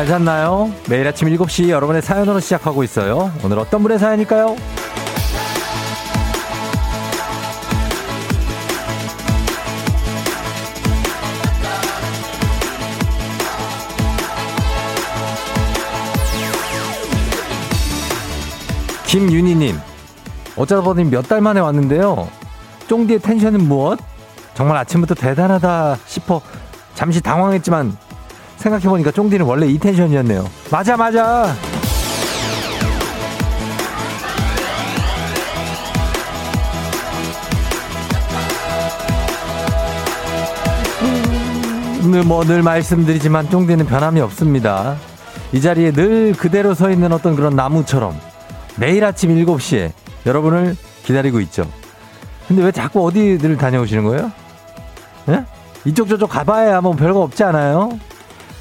잘 잤나요? 매일 아침 7시 여러분의 사연으로 시작하고 있어요. 오늘 어떤 분의 사연일까요? 김윤희님, 어쩌다 보니 몇 달 만에 왔는데요. 쫑디의 텐션은 무엇? 정말 아침부터 대단하다 싶어 잠시 당황했지만 생각해보니까 쫑디는 원래 이 텐션이었네요. 맞아, 맞아! 늘뭐 늘 말씀드리지만 쫑디는 변함이 없습니다. 이 자리에 늘 그대로 서 있는 어떤 그런 나무처럼 매일 아침 7시에 여러분을 기다리고 있죠. 근데 왜 자꾸 어디를 다녀오시는 거예요? 예? 이쪽 저쪽 가봐야 뭐 별거 없지 않아요?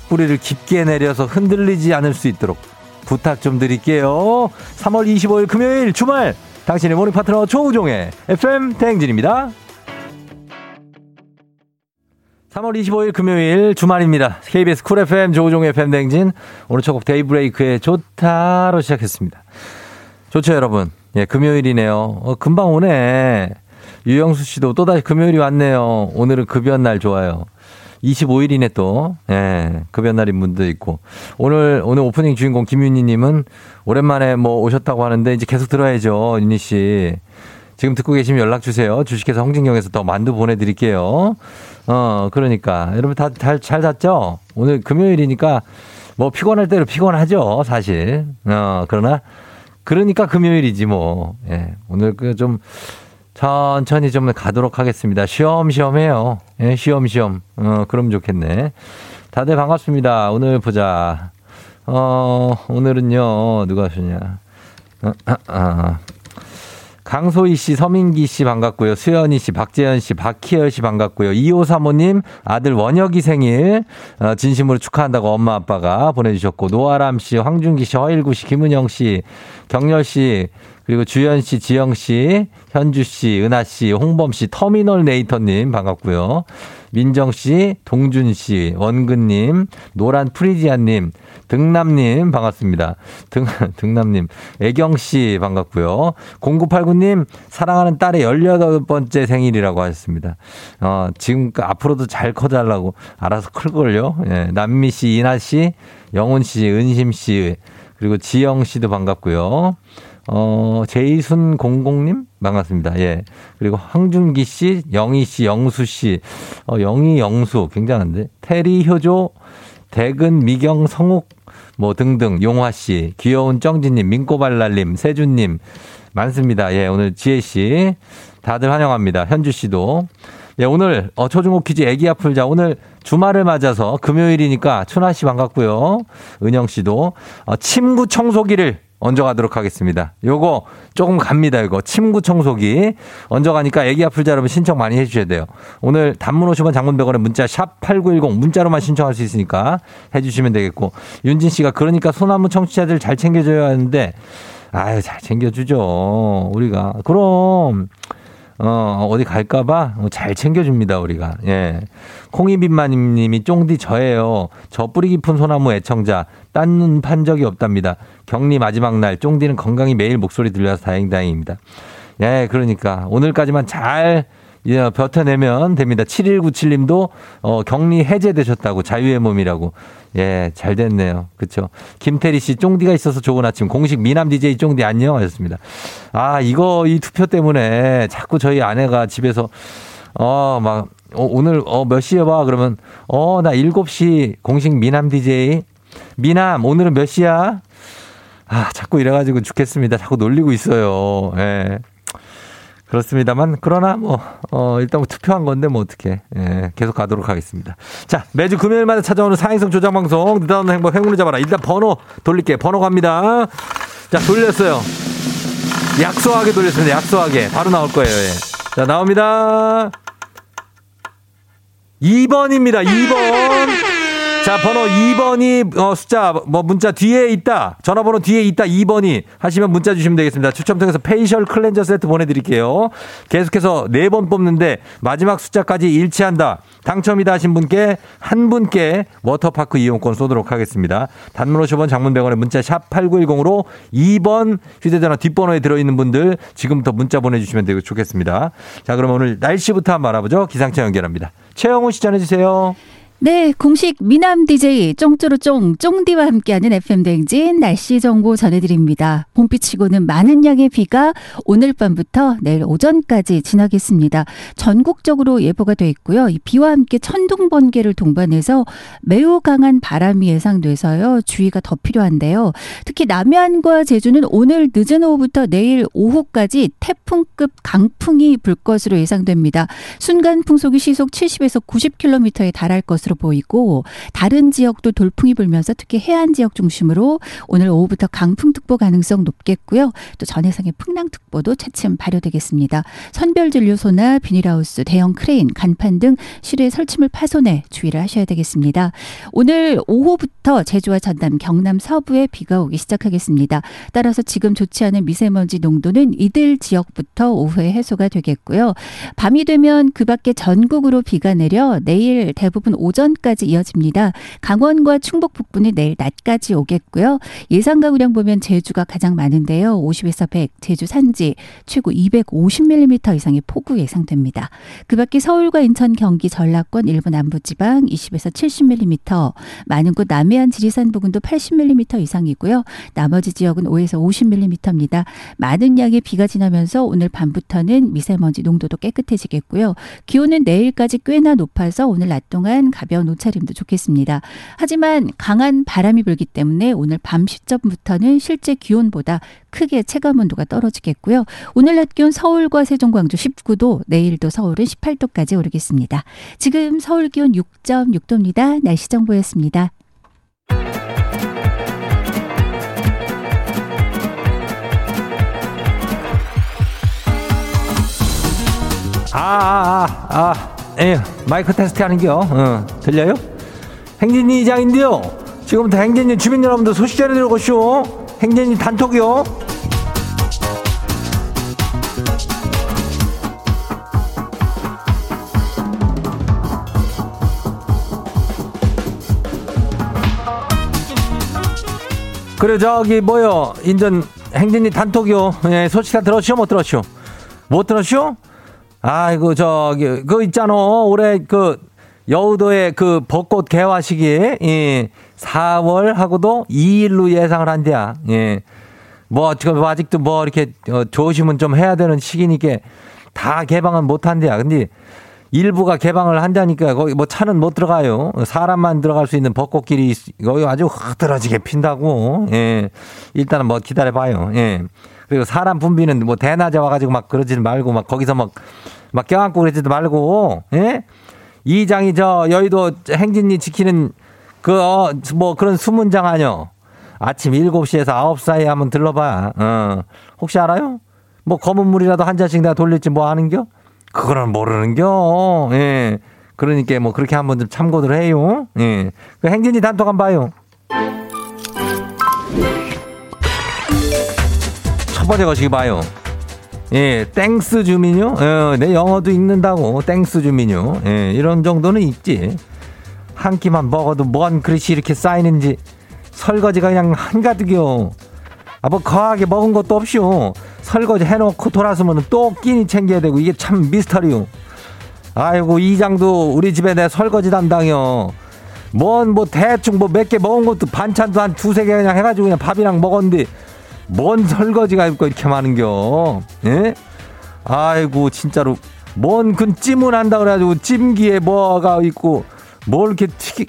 뿌리를 깊게 내려서 흔들리지 않을 수 있도록 부탁 좀 드릴게요. 3월 25일 금요일 주말 당신의 모닝 파트너 조우종의 FM 대행진입니다. 3월 25일 금요일 주말입니다. KBS 쿨 FM 조우종의 FM 대행진 오늘 첫 곡 데이브레이크의 좋다로 시작했습니다. 좋죠 여러분. 예, 금요일이네요. 어, 금방 오네. 유영수 씨도 또다시 금요일이 왔네요. 오늘은 급여 날 좋아요. 25일이네 또. 예, 급여 날인 분도 있고. 오늘, 오늘 오프닝 주인공 김윤희 님은 오랜만에 뭐 오셨다고 하는데 이제 계속 들어야죠. 윤희 씨. 지금 듣고 계시면 연락 주세요. 주식회사 홍진경에서 더 만두 보내드릴게요. 어, 그러니까. 여러분 다 잘, 잘 잤죠? 오늘 금요일이니까 뭐 피곤할 때로 피곤하죠. 사실. 어, 그러나 그러니까 금요일이지 뭐. 예. 오늘 그 좀 천천히 좀 가도록 하겠습니다. 쉬엄쉬엄 해요. 예, 쉬엄쉬엄. 어, 그럼 좋겠네. 다들 반갑습니다. 오늘 보자. 어, 오늘은요, 누가 하셨냐. 어, 아, 아. 강소희 씨, 서민기 씨 반갑고요. 수연이 씨, 박재현 씨, 박희열 씨 반갑고요. 2535님 아들 원혁이 생일 어, 진심으로 축하한다고 엄마 아빠가 보내주셨고 노아람 씨, 황준기 씨, 허일구 씨, 김은영 씨, 경렬 씨 그리고 주연 씨, 지영 씨, 현주 씨, 은하 씨, 홍범 씨, 터미널 네이터님 반갑고요. 민정 씨, 동준 씨, 원근 님, 노란 프리지아 님, 등남 님 반갑습니다. 등 등남 님, 애경 씨 반갑고요. 0989 님, 사랑하는 딸의 18번째 생일이라고 하셨습니다. 어, 지금 앞으로도 잘 커 달라고 알아서 클 걸요. 예, 남미 씨, 이나 씨, 영훈 씨, 은심 씨, 그리고 지영 씨도 반갑고요. 어, 제이순 공공님? 반갑습니다. 예. 그리고 황준기 씨, 영희 씨, 영수 씨, 어, 영희, 영수, 굉장한데. 테리, 효조, 대근, 미경, 성욱, 뭐 등등, 용화 씨, 귀여운 정진님, 민꼬발랄님, 세준님, 많습니다. 예, 오늘 지혜 씨. 다들 환영합니다. 현주 씨도. 예, 오늘, 어, 초중고 퀴즈 애기 아플자. 오늘 주말을 맞아서 금요일이니까春씨 반갑고요. 은영 씨도. 어, 침구 청소기를 얹어가도록 하겠습니다. 요거 조금 갑니다. 이거 침구 청소기 얹어가니까 애기 아플 자 여러분 신청 많이 해주셔야 돼요. 오늘 단문 50원 장문 100원에 문자 샵 8910 문자로만 신청할 수 있으니까 해주시면 되겠고 윤진 씨가 그러니까 소나무 청취자들 잘 챙겨줘야 하는데 아유 잘 챙겨주죠. 우리가 그럼 어, 어디 갈까봐 잘 챙겨줍니다, 우리가. 예. 콩이빈마님 님이 쫑디 저예요. 저 뿌리 깊은 소나무 애청자. 딴 판 적이 없답니다. 격리 마지막 날 쫑디는 건강히 매일 목소리 들려서 다행 다행입니다. 예, 그러니까 오늘까지만 잘 예, 버텨내면 됩니다. 7197님도 어, 격리 해제되셨다고 자유의 몸이라고. 예, 잘 됐네요. 그쵸. 김태리 씨, 쫑디가 있어서 좋은 아침. 공식 미남 DJ 쫑디 안녕 하셨습니다. 아, 이거, 이 투표 때문에 자꾸 저희 아내가 집에서, 어, 막, 어, 오늘, 어, 몇 시에 봐? 그러면, 어, 나 7시 공식 미남 DJ. 미남, 오늘은 몇 시야? 아, 자꾸 이래가지고 죽겠습니다. 자꾸 놀리고 있어요. 예. 그렇습니다만 그러나 뭐 어, 일단 뭐 투표한 건데 뭐 어떻게 예, 계속 가도록 하겠습니다. 자 매주 금요일마다 찾아오는 사행성 조장 방송 느닷없는 행복 행운을 잡아라. 일단 번호 돌릴게 번호 갑니다. 자 돌렸어요. 약소하게 돌렸습니다. 약소하게 바로 나올 거예요. 예. 자 나옵니다. 2번입니다. 2번. 자, 번호 2번이 어, 숫자 뭐 문자 뒤에 있다. 전화번호 뒤에 있다. 2번이 하시면 문자 주시면 되겠습니다. 추첨 통해서 facial cleanser 세트 보내 드릴게요. 계속해서 4번 뽑는데 마지막 숫자까지 일치한다. 당첨이다 하신 분께 한 분께 워터파크 이용권 쏘도록 하겠습니다. 단문 50원 장문 100원의 문자 샵 8910으로 2번 휴대전화 뒷번호에 들어있는 분들 지금부터 문자 보내주시면 되고 좋겠습니다. 자, 그럼 오늘 날씨부터 한번 알아보죠. 기상청 연결합니다. 최영우 씨 전해주세요. 네, 공식 미남 DJ 쫑쭈루쫑 쫑디와 함께하는 FM 댕진 날씨 정보 전해드립니다. 봄비치고는 많은 양의 비가 오늘 밤부터 내일 오전까지 지나겠습니다. 전국적으로 예보가 돼 있고요. 이 비와 함께 천둥 번개를 동반해서 매우 강한 바람이 예상돼서요. 주의가 더 필요한데요. 특히 남해안과 제주는 오늘 늦은 오후부터 내일 오후까지 태풍급 강풍이 불 것으로 예상됩니다. 순간 풍속이 시속 70에서 90km에 달할 것으로 것으로 보이고 다른 지역도 돌풍이 불면서 특히 해안 지역 중심으로 오늘 오후부터 강풍특보 가능성 높겠고요. 또 전해상의 풍랑특보도 차츰 발효되겠습니다. 선별진료소나 비닐하우스, 대형 크레인, 간판 등 실외 설치물 파손에 주의를 하셔야 되겠습니다. 오늘 오후부터 제주와 전남, 경남 서부에 비가 오기 시작하겠습니다. 따라서 지금 좋지 않은 미세먼지 농도는 이들 지역부터 오후에 해소가 되겠고요. 밤이 되면 그 밖에 전국으로 비가 내려 내일 대부분 오전 오전까지 이어집니다. 강원과 충북 북부는 내일 낮까지 오겠고요. 예상 가구량 보면 제주가 가장 많은데요. 50에서 100, 제주 산지 최고 250mm 이상의 폭우 예상됩니다. 그 밖에 서울과 인천, 경기, 전라권, 일부 남부지방 20에서 70mm, 많은 곳 남해안, 지리산 부근도 80mm 이상이고요. 나머지 지역은 5에서 50mm입니다. 많은 양의 비가 지나면서 오늘 밤부터는 미세먼지 농도도 깨끗해지겠고요. 기온은 내일까지 꽤나 높아서 오늘 낮 동안 가 벼운 옷차림도 좋겠습니다. 하지만 강한 바람이 불기 때문에 오늘 밤 시점부터는 실제 기온보다 크게 체감 온도가 떨어지겠고요. 오늘 낮 기온 서울과 세종, 광주 19도, 내일도 서울은 18도까지 오르겠습니다. 지금 서울 기온 6.6도입니다. 날씨 정보였습니다. 아, 아, 아, 아. 예, 마이크 테스트 하는겨. 어, 들려요? 행진이 이장인데요. 지금부터 행진이 주민 여러분들 소식 전해드리고쇼. 행진이 단톡이요. 그래 저기 뭐요 인전 행진이 단톡이요 예, 소식 다 들었쇼 못 들었쇼 못 들었쇼 아이고 저기 그 있잖아 올해 그 여의도의 그 벚꽃 개화 시기 예, 4월 하고도 2일로 예상을 한대야. 예. 뭐 지금 아직도 뭐 이렇게 어, 조심은 좀 해야 되는 시기니까 다 개방은 못 한대야. 근데 일부가 개방을 한다니까 거기 뭐 차는 못 들어가요. 사람만 들어갈 수 있는 벚꽃길이 거기 아주 흐드러지게 핀다고. 예. 일단은 뭐 기다려 봐요. 예. 그리고 사람 분비는 뭐 대낮에 와가지고 막 그러지 말고 막 거기서 막, 막 껴안고 그러지도 말고, 예? 이장이 저 여의도 행진리 지키는 그, 어, 뭐 그런 수문장 아니요. 아침 7시에서 9시 사이에 한번 들러봐. 어. 혹시 알아요? 뭐 검은 물이라도 한 잔씩 내가 돌릴지 뭐 하는겨? 그거는 모르는겨. 예. 그러니까 뭐 그렇게 한번 좀 참고들 해요. 예. 그 행진이 단톡 한번 봐요. 번째 거시기 봐요. 예, Thanks 주민요? 어, 내 영어도 읽는다고, Thanks 주민요. 예, 이런 정도는 있지. 한 끼만 먹어도 뭔 그릇이 이렇게 쌓이는지 설거지가 그냥 한가득이요. 아, 뭐 거하게 먹은 것도 없이요. 설거지 해놓고 돌아서면 또 끼니 챙겨야 되고 이게 참 미스터리요. 아이고, 이장도 우리 집에 내 설거지 담당이요. 뭔 뭐 대충 뭐 몇 개 먹은 것도 반찬도 한 두세 개 그냥 해가지고 그냥 밥이랑 먹었는데 뭔 설거지가 있고 이렇게 많은겨? 예? 아이고 진짜로 뭔그 찜을 한다 그래가지고 찜기에 뭐가 있고 뭘 이렇게 튀기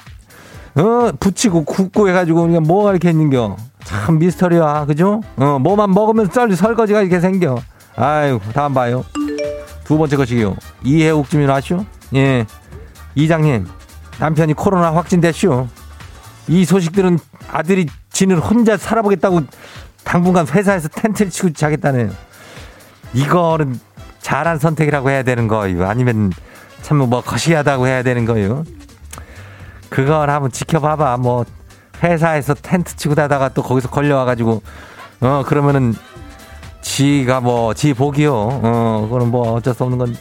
어 붙이고 굽고 해가지고 그냥 뭐가 이렇게 있는겨? 참 미스터리야 그죠? 어 뭐만 먹으면 썰 설거지가 이렇게 생겨. 아이고 다음 봐요. 두 번째 것이요. 이해욱 주민 아시오? 예. 이장님 남편이 코로나 확진됐쇼. 이 소식 들은 아들이 지는 혼자 살아보겠다고 당분간 회사에서 텐트를 치고 자겠다는 이거는 잘한 선택이라고 해야 되는 거예요. 아니면 참 뭐 거시기하다고 해야 되는 거예요. 그걸 한번 지켜봐봐. 뭐, 회사에서 텐트 치고 다다가 또 거기서 걸려와가지고, 어, 그러면은, 지가 뭐, 지 복이요. 어, 그거는 뭐 어쩔 수 없는 건.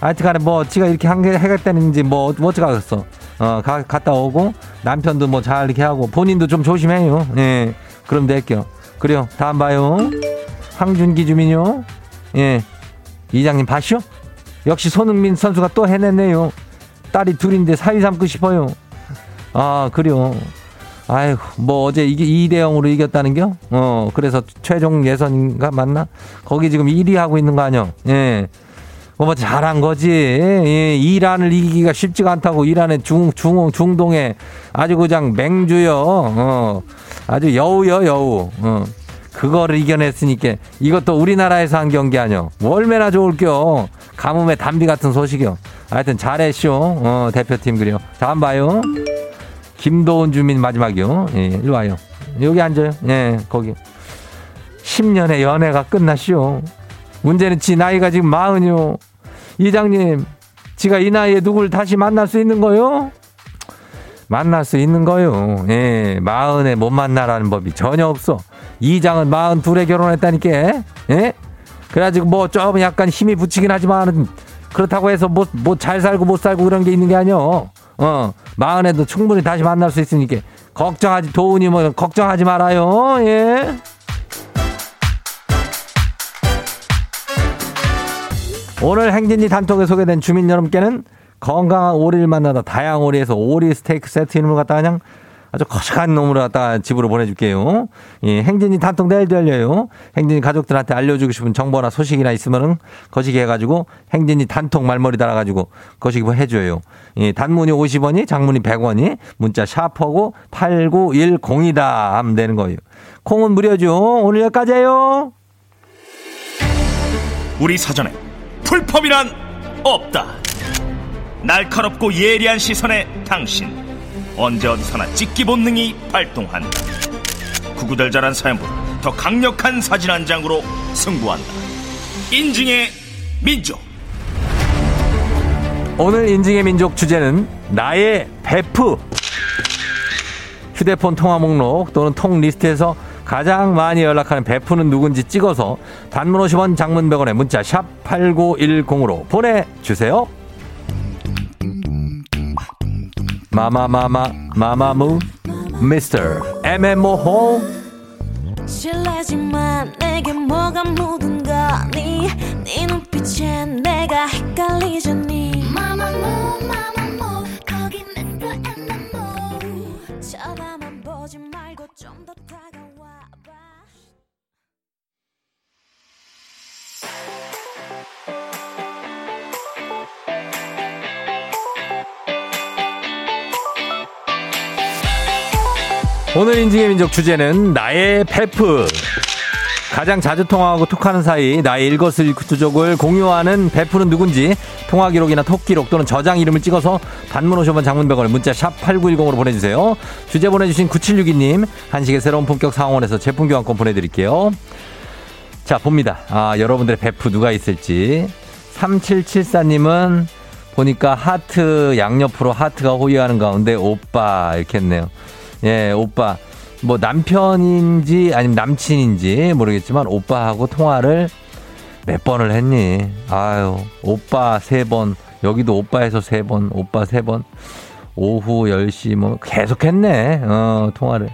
하여튼 간에 뭐, 지가 이렇게 한 게 해겠다는지 뭐, 뭐 어쩌겠어. 어, 가, 갔다 오고, 남편도 뭐 잘 이렇게 하고, 본인도 좀 조심해요. 예. 그럼 될게요. 그래요. 다음 봐요. 황준기 주민요. 예. 이장님 봤쇼? 역시 손흥민 선수가 또 해냈네요. 딸이 둘인데 사위 삼고 싶어요. 아, 그래요. 아이고, 뭐 어제 이게 2대 0으로 이겼다는겨? 어, 그래서 최종 예선인가 맞나? 거기 지금 1위 하고 있는 거 아니야? 예. 뭐 잘한 거지. 예, 이란을 이기기가 쉽지가 않다고 이란의 중, 중, 중동에 아주 그냥 맹주요. 어, 아주 여우요, 여우. 어. 그거를 이겨냈으니까 이것도 우리나라에서 한 경기 아니요. 얼마나 좋을겨. 가뭄에 담비 같은 소식이요. 하여튼 잘했쇼. 어, 대표팀 그래요. 다음 봐요. 김도훈 주민 마지막이요. 예, 일로 와요. 여기 앉아요. 예, 거기. 10년의 연애가 끝났쇼. 문제는 지 나이가 지금 마흔이요. 이장님, 지가 이 나이에 누굴 다시 만날 수 있는 거요? 만날 수 있는 거요. 예, 마흔에 못 만나라는 법이 전혀 없어. 이장은 마흔 둘에 결혼했다니까. 예? 그래가지고 뭐 좀 약간 힘이 붙이긴 하지만 그렇다고 해서 뭐 뭐 잘 살고 못 살고 그런 게 있는 게 아니요. 어, 마흔에도 충분히 다시 만날 수 있으니까 걱정하지 도훈이 뭐 걱정하지 말아요. 예. 오늘 행진이 단톡에 소개된 주민 여러분께는 건강한 오리를 만나다 다양한 오리에서 오리 스테이크 세트 이름을 갖다 그냥 아주 거식한 놈으로 갖다 집으로 보내줄게요. 예, 행진이 단톡 내일도 열려요. 행진이 가족들한테 알려주고 싶은 정보나 소식이나 있으면은 거시기 해가지고 행진이 단톡 말머리 달아가지고 거시기 뭐 해줘요. 예, 단문이 50원이 장문이 100원이 문자 샤퍼고 8910이다 하면 되는 거예요. 콩은 무료죠. 오늘 여기까지예요. 우리 사전에 풀펌이란 없다. 날카롭고 예리한 시선에 당신 언제 어디서나 찍기 본능이 발동한다. 구구절절한 사연보다 더 강력한 사진 한 장으로 승부한다. 인증의 민족. 오늘 인증의 민족 주제는 나의 베프. 휴대폰 통화 목록 또는 톡 리스트에서 가장 많이 연락하는 베프는 누군지 찍어서 단문 50원 장문 100원에 문자 샵 8910으로 보내주세요. 마마마마 마마무 미스터 MMO 실례지만 내게 뭐가 묻은 거니 네 눈빛에 내가 헷갈리잖니. 마마무 마마무 거기 Mr. MMO 오늘 인증의 민족 주제는 나의 베프. 가장 자주 통화하고 톡하는 사이 나의 일거수일투족을 공유하는 베프는 누군지 통화 기록이나 톡 기록 또는 저장 이름을 찍어서 단문 50원 장문 100원을 문자 샵 8910으로 보내주세요. 주제 보내주신 9762님 한식의 새로운 품격 사옹원에서 제품 교환권 보내드릴게요. 자 봅니다. 아 여러분들의 베프 누가 있을지 3774님은 보니까 하트 양옆으로 하트가 호위하는 가운데 오빠 이렇게 했네요. 예, 오빠. 뭐 남편인지 아니면 남친인지 모르겠지만 오빠하고 통화를 몇 번을 했니? 아유, 오빠 세 번, 여기도 오빠에서 세 번, 오빠 세 번, 오후 10시 뭐 계속 했네, 어, 통화를.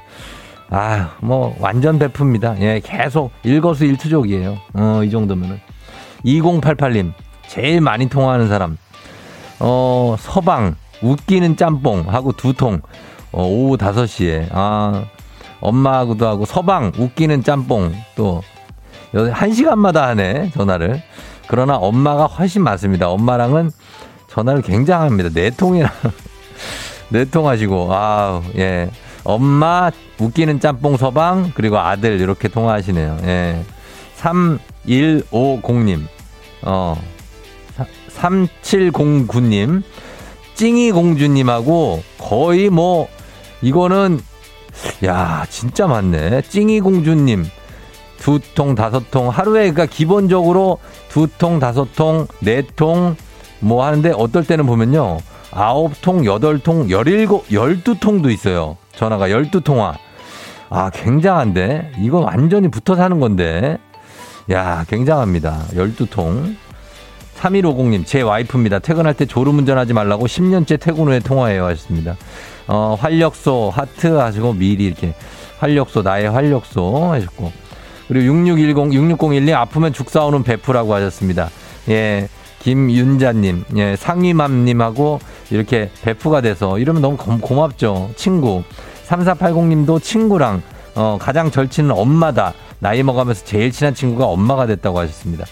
아유, 뭐 완전 베프입니다. 예, 계속 일거수 일투족이에요. 어, 이 정도면은. 2088님, 제일 많이 통화하는 사람. 어, 서방, 웃기는 짬뽕 하고 두 통. 어, 오후 5시에. 아, 엄마하고도 하고 서방 웃기는 짬뽕 또 한 시간마다 하네 전화를. 그러나 엄마가 훨씬 많습니다. 엄마랑은 전화를 굉장합니다. 네 통이나 네 통 하시고 아 예. 엄마 웃기는 짬뽕 서방 그리고 아들 이렇게 통화하시네요. 예. 3150님. 어. 3709님. 찡이 공주님하고 거의 뭐 이거는 야 진짜 많네. 찡이 공주님 두 통 다섯 통 하루에 그러니까 기본적으로 두 통 다섯 통 네 통 뭐 하는데 어떨 때는 보면요 9통, 8통, 17, 12통도 있어요. 전화가 12통화. 아, 굉장한데? 이거 완전히 붙어 사는 건데. 야, 굉장합니다. 12통. 3150님, 제 와이프입니다. 퇴근할 때 졸음운전하지 말라고 10년째 퇴근 후에 통화해요. 하셨습니다. 어, 활력소, 하트 하시고 미리 이렇게 활력소, 나의 활력소 하셨고. 그리고 6610, 6601님, 아프면 죽 싸우는 베프라고 하셨습니다. 예. 김윤자님, 예, 상위맘님하고 이렇게 베프가 돼서 이러면 너무 고 맙죠. 친구. 3480님도 친구랑, 어, 가장 절친은 엄마다. 나이 먹으면서 제일 친한 친구가 엄마가 됐다고 하셨습니다.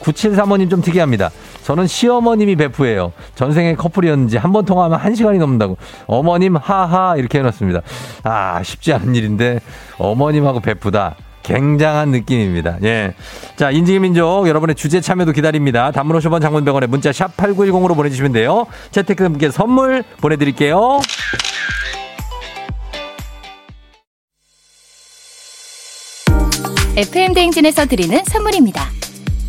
9735님 좀 특이합니다. 저는 시어머님이 베프예요. 전생에 커플이었는지 한 번 통화하면 한 시간이 넘는다고. 어머님 하하 이렇게 해놨습니다. 아 쉽지 않은 일인데 어머님하고 베프다. 굉장한 느낌입니다. 예. 자, 인지의 민족 여러분의 주제 참여도 기다립니다. 단문 50원 장문병원에 문자 샵 8910으로 보내주시면 돼요. 채택금께 선물 보내드릴게요. FM 대행진에서 드리는 선물입니다.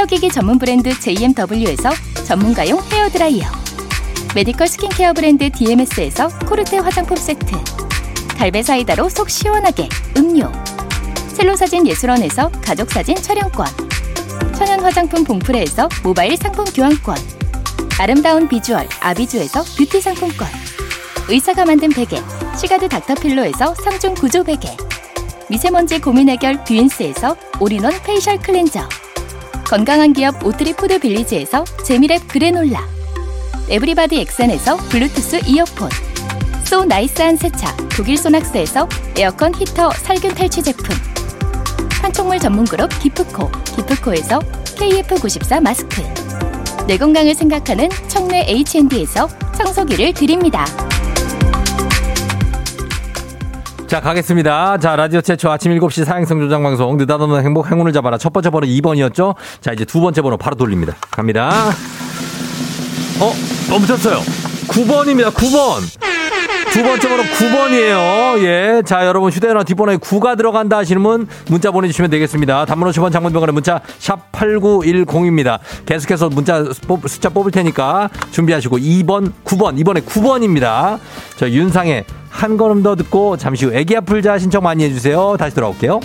헤어기기 전문 브랜드 JMW에서 전문가용 헤어드라이어. medical skincare 브랜드 DMS에서 코르테 화장품 세트. 갈배 사이다로 속 시원하게 음료. 첼로사진 예술원에서 가족사진 촬영권. 천연 화장품 봉프레에서 모바일 상품 교환권. 아름다운 비주얼 아비주에서 뷰티 상품권. 의사가 만든 베개 시가드 닥터필로에서 3중 구조 베개. 미세먼지 고민 해결 뷰인스에서 all-in-one facial cleanser 건강한 기업 오트리 푸드 빌리지에서 재미랩 그래놀라. everybody 엑센에서 블루투스 이어폰. so nice한 세차 독일 소낙스에서 에어컨 히터 살균 탈취 제품. 판촉물 전문 그룹 기프코 기프코에서 KF94 마스크. 내 건강을 생각하는 청내 H&D에서 청소기를 드립니다. 자, 가겠습니다. 자, 라디오 최초 아침 7시 사행성 조장 방송. 느닷없는 행복 행운을 잡아라. 첫 번째 번호 2번이었죠? 자, 이제 두 번째 번호 바로 돌립니다. 갑니다. 어, 멈췄어요. 9번입니다. 9번. 두 번째 번호 9번이에요. 예. 자, 여러분 휴대전화 뒷번호에 9가 들어간다 하시는 분 문자 보내주시면 되겠습니다. 단문 50원 장문병원에 문자 샵 8910입니다. 계속해서 문자 뽑, 숫자 뽑을 테니까 준비하시고 2번, 9번, 이번에 9번입니다. 저 윤상의 한 걸음 더 듣고 잠시 후 애기 아플자 신청 많이 해주세요. 다시 돌아올게요.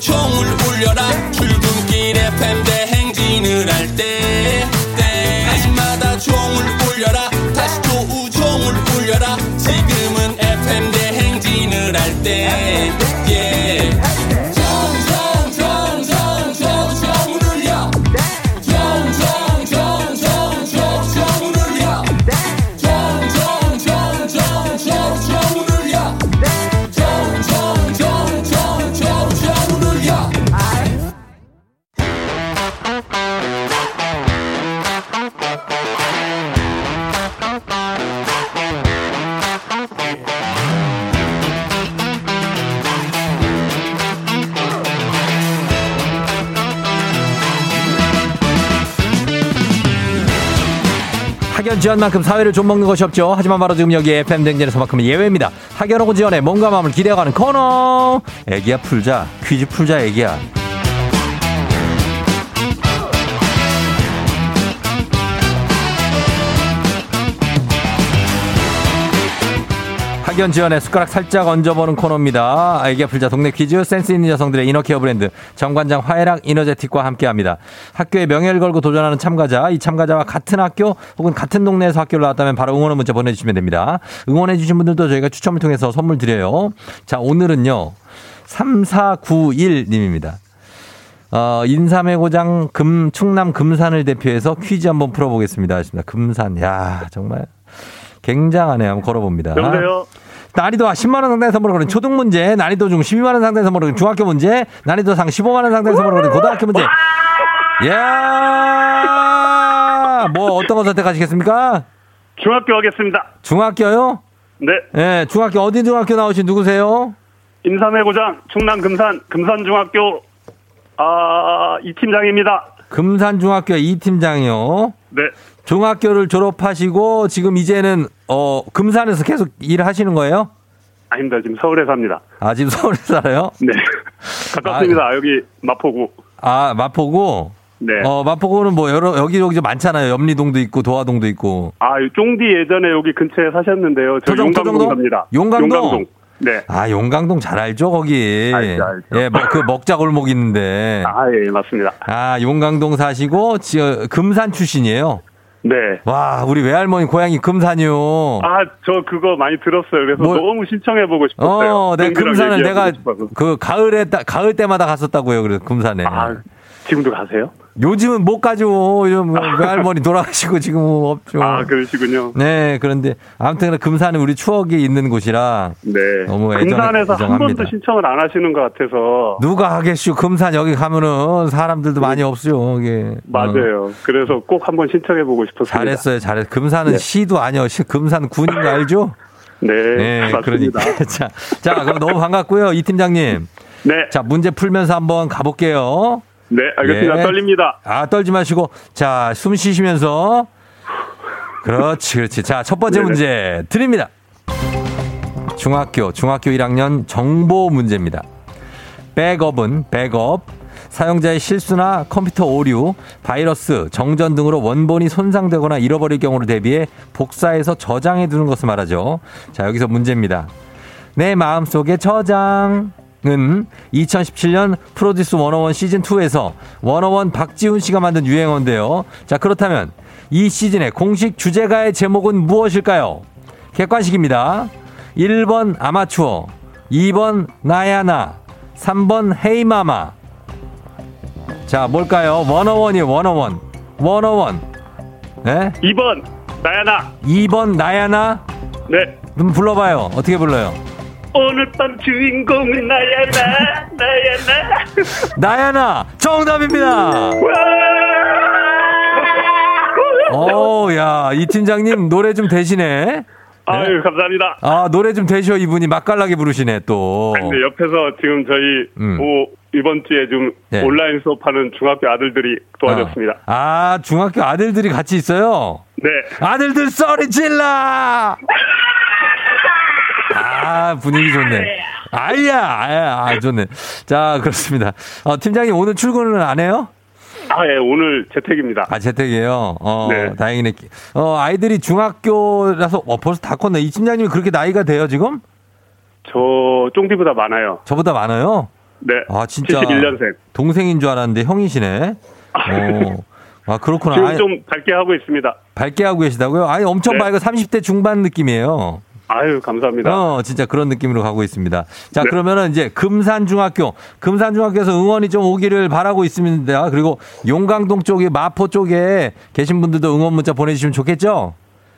종을 울려라 지원 만큼 사회를 좀 먹는 것이 없죠. 하지만 바로 지금 여기 FM 댕진에서만큼은 예외입니다. 학연하고 지원의 몸과 마음을 기대어가는 코너. 애기야 풀자. 퀴즈 풀자 애기야. 학연 지원에 숟가락 살짝 얹어보는 코너입니다. 아이디어 풀자 동네 퀴즈 센스 있는 여성들의 이너케어 브랜드 정관장 화해락 이너제틱과 함께합니다. 학교의 명예를 걸고 도전하는 참가자, 이 참가자와 같은 학교 혹은 같은 동네에서 학교를 나왔다면 바로 응원의 문자 보내주시면 됩니다. 응원해주신 분들도 저희가 추첨을 통해서 선물 드려요. 자, 오늘은요. 3491님입니다. 어, 인삼의 고장 금, 충남 금산을 대표해서 퀴즈 한번 풀어보겠습니다. 하십니다. 금산. 야 정말 굉장하네요. 한번 걸어봅니다. 여보세요? 난이도 10만 원 상당의 선물을 거는 초등 문제, 난이도 중 12만 원 상당의 선물을 거는 중학교 문제, 난이도 상 15만 원 상당의 선물을 거는 고등학교 문제. 야 뭐, 어떤 거 선택하시겠습니까? 중학교 하겠습니다. 중학교요? 네. 예, 중학교, 어디 중학교 나오신 누구세요? 인삼의 고장 충남 금산 금산중학교 아, 이 팀장입니다. 금산중학교 이 팀장이요. 네. 중학교를 졸업하시고 지금 이제는 어 금산에서 계속 일하시는 거예요? 아닙니다. 지금 서울에 삽니다. 아 지금 서울에 살아요? 네. 가깝습니다. 여기 마포구. 아 마포구. 네. 어 마포구는 뭐 여러 여기 여기 좀 많잖아요. 염리동도 있고 도화동도 있고. 아, 이 쫑디 예전에 여기 근처에 사셨는데요. 저 토종, 용강동 토종동? 삽니다. 용강동? 네. 아 용강동 잘 알죠 거기. 알죠, 알죠. 예, 뭐, 그 먹자 골목 있는데. 아, 예, 맞습니다. 아 용강동 사시고 지, 금산 출신이에요. 네. 와 우리 외할머니 고향이 금산이요. 아, 저 그거 많이 들었어요. 그래서 뭘- 너무 신청해보고 싶었어요. 어, 금산을 얘기해보고 내가 싶어서. 그 가을에 따- 가을 때마다 갔었다고요. 그래서 금산에. 아, 지금도 가세요? 요즘은 못 가죠. 요즘 뭐 외할머니 돌아가시고 지금 뭐 없죠. 아, 그러시군요. 네, 그런데 아무튼 금산은 우리 추억이 있는 곳이라 네. 너무 애정에 금산에서 한 애정합니다. 번도 신청을 안 하시는 것 같아서. 누가 하겠슈. 금산 여기 가면은 사람들도 많이 없어요. 이게. 어, 맞아요. 그래서 꼭 한번 신청해 보고 싶었습니다. 잘했어요. 잘했어요. 금산은 네. 시도 아니요. 시- 금산 군인 거 알죠? 네, 네, 맞습니다. 그러니까. 자, 자, 그럼 너무 반갑고요. 이 팀장님. 네, 자, 문제 풀면서 한번 가볼게요. 네, 알겠습니다. 예. 떨립니다. 아, 떨지 마시고. 자, 숨 쉬시면서. 그렇지, 그렇지. 자, 첫 번째 네네. 문제 드립니다. 중학교, 중학교 1학년 정보 문제입니다. 백업은 백업. 사용자의 실수나 컴퓨터 오류, 바이러스, 정전 등으로 원본이 손상되거나 잃어버릴 경우를 대비해 복사해서 저장해 두는 것을 말하죠. 자, 여기서 문제입니다. 내 마음속의 저장 은 2017년 프로듀스 101 시즌2에서 101 박지훈 씨가 만든 유행어인데요. 자, 그렇다면 이 시즌의 공식 주제가의 제목은 무엇일까요? 객관식입니다. 1번 아마추어, 2번 나야나, 3번 헤이마마. 자, 뭘까요? 101이요, 101. 101. 네? 2번, 나야나. 2번 나야나. 네. 그럼 불러봐요. 어떻게 불러요? 오늘 밤 주인공은 나야 나, 나야 나. 나야 나 정답입니다. 오, 야, 이 팀장님 노래 좀 되시네. 아유, 감사합니다. 아, 노래 좀 되셔 이분이 맛깔나게 부르시네 또. 근데 옆에서 지금 저희 음. 뭐 이번 주에 좀 네. 온라인 수업하는 중학교 아들들이 도와줬습니다. 아, 중학교 아들들이 같이 있어요. 네. 아들들 소리 질러! 아, 분위기 좋네. 아야, 아야, 아, 좋네. 자, 그렇습니다. 어, 팀장님 오늘 출근은 안 해요? 아, 예, 오늘 재택입니다. 아, 재택이에요. 어, 네. 다행이네. 어, 아이들이 중학교라서, 어, 벌써 다 컸네. 이 팀장님이 그렇게 나이가 돼요, 지금? 저 쫑디보다 많아요. 저보다 많아요? 네. 아, 진짜. 71년생. 동생인 줄 알았는데 형이시네. 어. 아, 그렇구나. 지금 좀 밝게 하고 있습니다. 밝게 하고 계시다고요? 아니, 엄청 네. 밝고 30대 중반 느낌이에요. 아유, 감사합니다. 어, 진짜 그런 느낌으로 가고 있습니다. 자, 네. 그러면은 이제 금산중학교, 금산중학교에서 응원이 좀 오기를 바라고 있습니다. 그리고 용강동 쪽에, 마포 쪽에 계신 분들도 응원 문자 보내주시면 좋겠죠?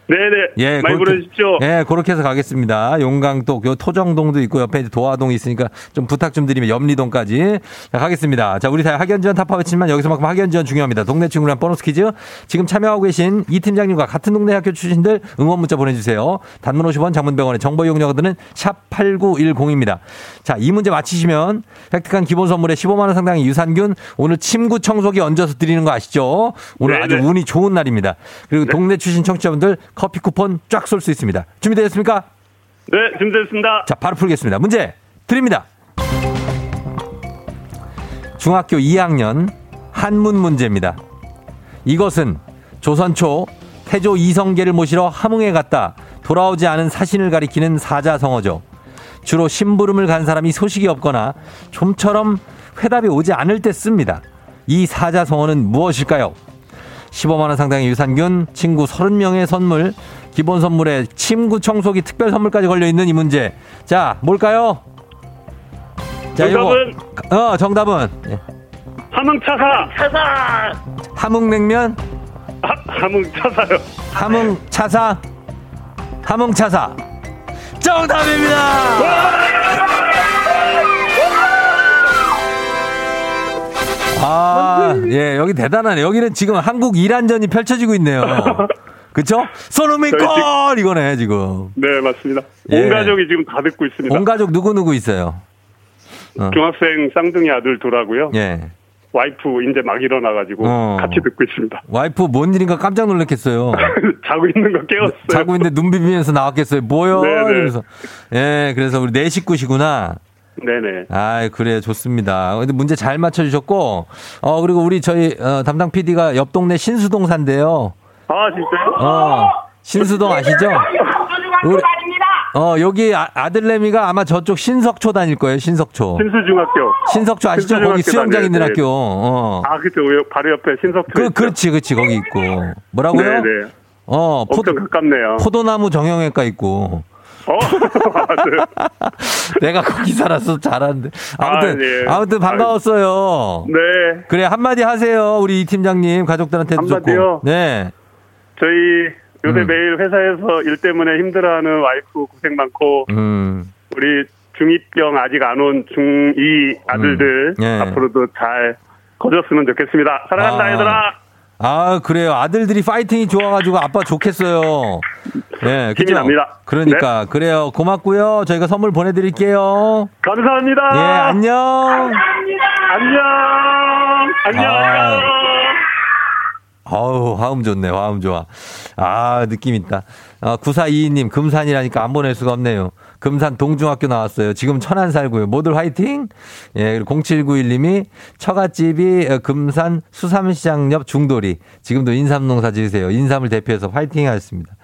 네네. 예, 많이 그렇게- 보내주십시오. 예, 그렇게 해서 가겠습니다. 용강동, 요 토정동도 있고 옆에 도화동이 있으니까 좀 부탁 좀 드리면 염리동까지. 자, 가겠습니다. 자, 우리 다 학연지원 타파했지만 여기서만큼 학연지원 중요합니다. 동네 친구랑 보너스 퀴즈. 지금 참여하고 계신 이 팀장님과 같은 동네 학교 출신들 응원 문자 보내주세요. 단문 50원, 장문 100원의 정보 이용료들은 샵 8910입니다. 자, 이 문제 맞히시면 획득한 기본 선물에 15만 원 상당의 유산균, 오늘 침구 청소기 얹어서 드리는 거 아시죠? 오늘 네네. 아주 운이 좋은 날입니다. 그리고 동네 출신 청취자분들 커피 쿠폰 쫙 쏠 수 있습니다. 준비되셨습니까? 네, 준비됐습니다. 자, 바로 풀겠습니다. 문제 드립니다. 중학교 2학년 한문 문제입니다. 이것은 조선 초 태조 이성계를 모시러 함흥에 갔다 돌아오지 않은 사신을 가리키는 사자성어죠. 주로 심부름을 간 사람이 소식이 없거나 좀처럼 회답이 오지 않을 때 씁니다. 이 사자성어는 무엇일까요? 15만원 상당의 유산균, 친구 30명의 선물, 기본 선물에 침구 청소기 특별 선물까지 걸려있는 이 문제. 자, 뭘까요? 자, 정답은? 요거. 어, 정답은. 예. 함흥차사. 차사. 함흥냉면, 하, 함흥차사요. 함흥차사, 함흥차사. 정답입니다! 아, 예, 여기 대단하네. 여기는 지금 한국 이란전이 펼쳐지고 있네요. 그쵸? 손흥민 골! 이거네, 지금. 네, 맞습니다. 예. 온 가족이 지금 다 듣고 있습니다. 온 가족 누구누구 있어요? 어. 중학생 쌍둥이 아들 둘하고요. 예. 와이프 이제 막 일어나가지고 어. 같이 듣고 있습니다. 와이프 뭔 일인가 깜짝 놀랐겠어요. 자고 있는 거 깨웠어요. 자고 있는데 눈 비비면서 나왔겠어요. 뭐요? 네네. 이러면서. 예, 그래서 우리 네 식구시구나. 네네. 아, 그래 좋습니다. 근데 문제 잘 맞춰주셨고, 어 그리고 우리 저희 어, 담당 PD가 옆 동네 신수동 산대요. 아, 진짜요? 어 신수동 아시죠? 우리, 어 여기 아, 아들내미가 아마 저쪽 신석초 다닐 거예요. 신석초. 신수중학교. 신석초 아시죠? 신수중학교 거기 수영장. 있는 네. 학교. 어. 아, 그쵸. 요- 바로 옆에 신석초. 그 있죠? 그렇지, 그렇지 거기 있고. 뭐라고요? 네네. 어 포, 엄청 가깝네요. 포도나무 정형외과 있고. 어. 내가 거기 살아서 잘하는데. 아무튼 아, 예. 아무튼 반가웠어요. 네. 그래 한마디 하세요 우리 이 팀장님 가족들한테도 한마디요? 좋고 네 저희 요새 음. 매일 회사에서 일 때문에 힘들어하는 와이프 고생 많고 음. 우리 중2병 아직 안 온 중2 아들들 음. 예. 앞으로도 잘 커졌으면 좋겠습니다. 사랑한다 아. 얘들아. 아 그래요 아들들이 파이팅이 좋아가지고 아빠 좋겠어요 예 힘이 그죠 납니다. 네. 그러니까 그래요 고맙고요 저희가 선물 보내드릴게요 감사합니다. 예 안녕 안녕. 안녕. 아. 어우, 화음 좋네, 화음 좋아. 아, 느낌 있다. 아, 9422님, 금산이라니까 안 보낼 수가 없네요. 금산 동중학교 나왔어요. 지금 천안 살고요. 모두 화이팅! 예, 그리고 0791님이 처갓집이 어, 금산 수삼시장 옆 중도리. 지금도 인삼 농사 지으세요. 인삼을 대표해서 화이팅 하셨습니다.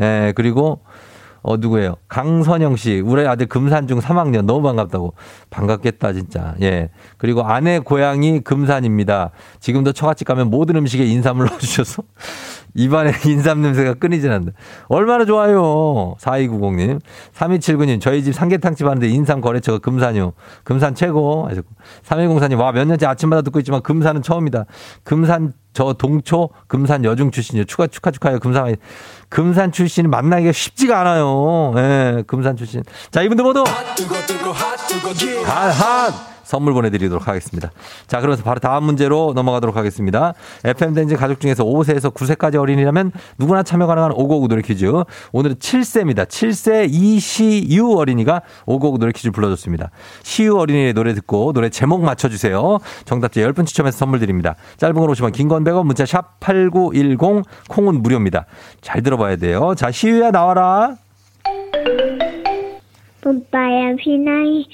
예, 그리고 어, 누구예요? 강선영 씨. 우리 아들 금산중 3학년. 너무 반갑다고. 반갑겠다, 진짜. 예. 그리고 아내 고향이 금산입니다. 지금도 처갓집 가면 모든 음식에 인삼을 넣어주셔서 입안에 인삼 냄새가 끊이질 않는다. 얼마나 좋아요. 4290님. 3279님. 저희 집 삼계탕집 하는데 인삼 거래처가 금산이요. 금산 최고. 하셨고. 3104님. 와, 몇 년째 아침마다 듣고 있지만 금산은 처음이다. 금산 저 동초 금산 여중 출신이요. 축하 축하 축하해요. 금산 금산 출신 만나기가 쉽지가 않아요. 예, 금산 출신. 자, 이분들 모두 핫, 핫! 선물 보내드리도록 하겠습니다. 자, 그러면서 바로 다음 문제로 넘어가도록 하겠습니다. FMden지 가족 중에서 5세에서 9세까지 어린이라면 누구나 참여 가능한 오고구 노래 퀴즈. 오늘은 7세입니다. 7세 이시유 어린이가 오고구 노래 퀴즈 불러줬습니다. 시유 어린이의 노래 듣고 노래 제목 맞춰주세요. 정답자 10분 추첨해서 선물 드립니다. 짧은 걸 오시면 긴건 100원, 문자 샵 8910, 콩은 무료입니다. 잘 들어봐야 돼요. 자, 시유야 나와라. 봄바람 휘날며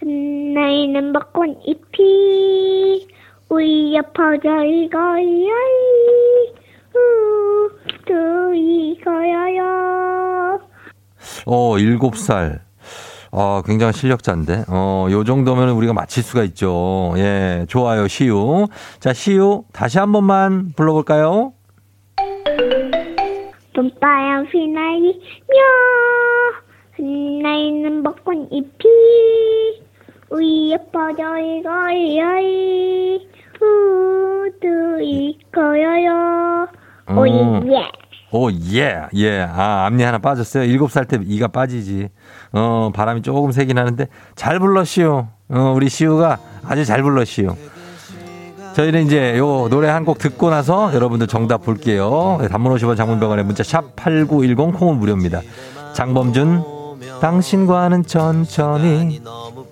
흩날리는 벚꽃 잎이 우리여 퍼져 이거요 우또 이거요 어, 7살. 어, 굉장한 실력자인데. 어, 요 정도면 우리가 맞힐 수가 있죠. 예, 좋아요, 시우. 자, 시우, 다시 한 번만 불러볼까요? 봄바람 휘날리며 흩날리는 벚꽃잎이 위에 퍼져 이거요 우또 이거요 음. 오예 오, 예, 예. 아, 앞니 하나 빠졌어요. 7살 때 이가 빠지지. 어, 바람이 조금 세긴 하는데 잘 불러, 시우. 어, 우리 시우가 아주 잘 불러, 시우. 저희는 이제 요 노래 한 곡 듣고 나서 여러분들 정답 볼게요. 네, 단문 50원 장문병원에 문자 샵 8910 콩은 무료입니다. 장범준, 당신과는 천천히.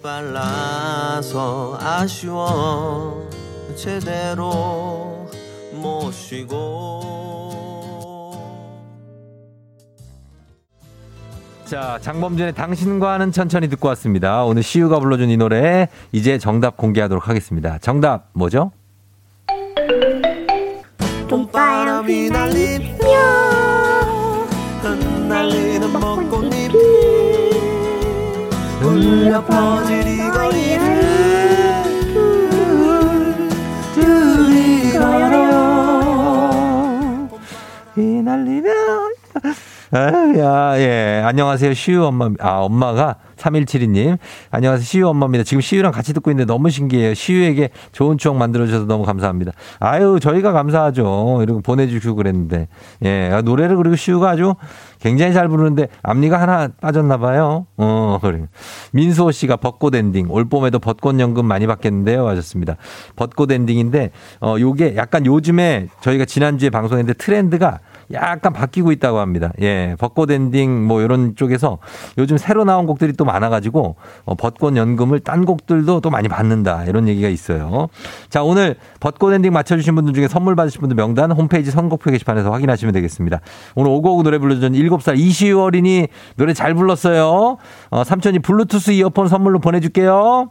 빨라서 아쉬워 제대로 못 쉬고 자, 장범준의 당신과는 천천히 듣고 왔습니다. 오늘 시우가 불러준 이 노래 이제 정답 공개하도록 하겠습니다. 정답 뭐죠? 봄바람이 날리며 흩날리는 벚꽃잎이 울려 퍼질 이 거리를 둘이 걸어요 휘날리며 야, 예. 안녕하세요. 시우 엄마, 아, 엄마가 3172님. 안녕하세요. 시우 엄마입니다. 지금 시우랑 같이 듣고 있는데 너무 신기해요. 시우에게 좋은 추억 만들어주셔서 너무 감사합니다. 아유, 저희가 감사하죠. 이러고 보내주시고 그랬는데. 예. 아, 노래를 그리고 시우가 아주 굉장히 잘 부르는데 앞니가 하나 빠졌나 봐요. 어, 그래. 민수호 씨가 벚꽃 엔딩. 올 봄에도 벚꽃 연금 많이 받겠는데요. 하셨습니다. 벚꽃 엔딩인데, 어, 요게 약간 요즘에 저희가 지난주에 방송했는데 트렌드가 약간 바뀌고 있다고 합니다. 예, 벚꽃 엔딩 뭐 이런 쪽에서 요즘 새로 나온 곡들이 또 많아가지고 어, 벚꽃 연금을 딴 곡들도 또 많이 받는다 이런 얘기가 있어요. 자, 오늘 벚꽃 엔딩 맞춰주신 분들 중에 선물 받으신 분들 명단 홈페이지 선곡표 게시판에서 확인하시면 되겠습니다. 오늘 오고오고 노래 불러준 7살 이시우 어린이 노래 잘 불렀어요. 어, 삼촌이 블루투스 이어폰 선물로 보내줄게요.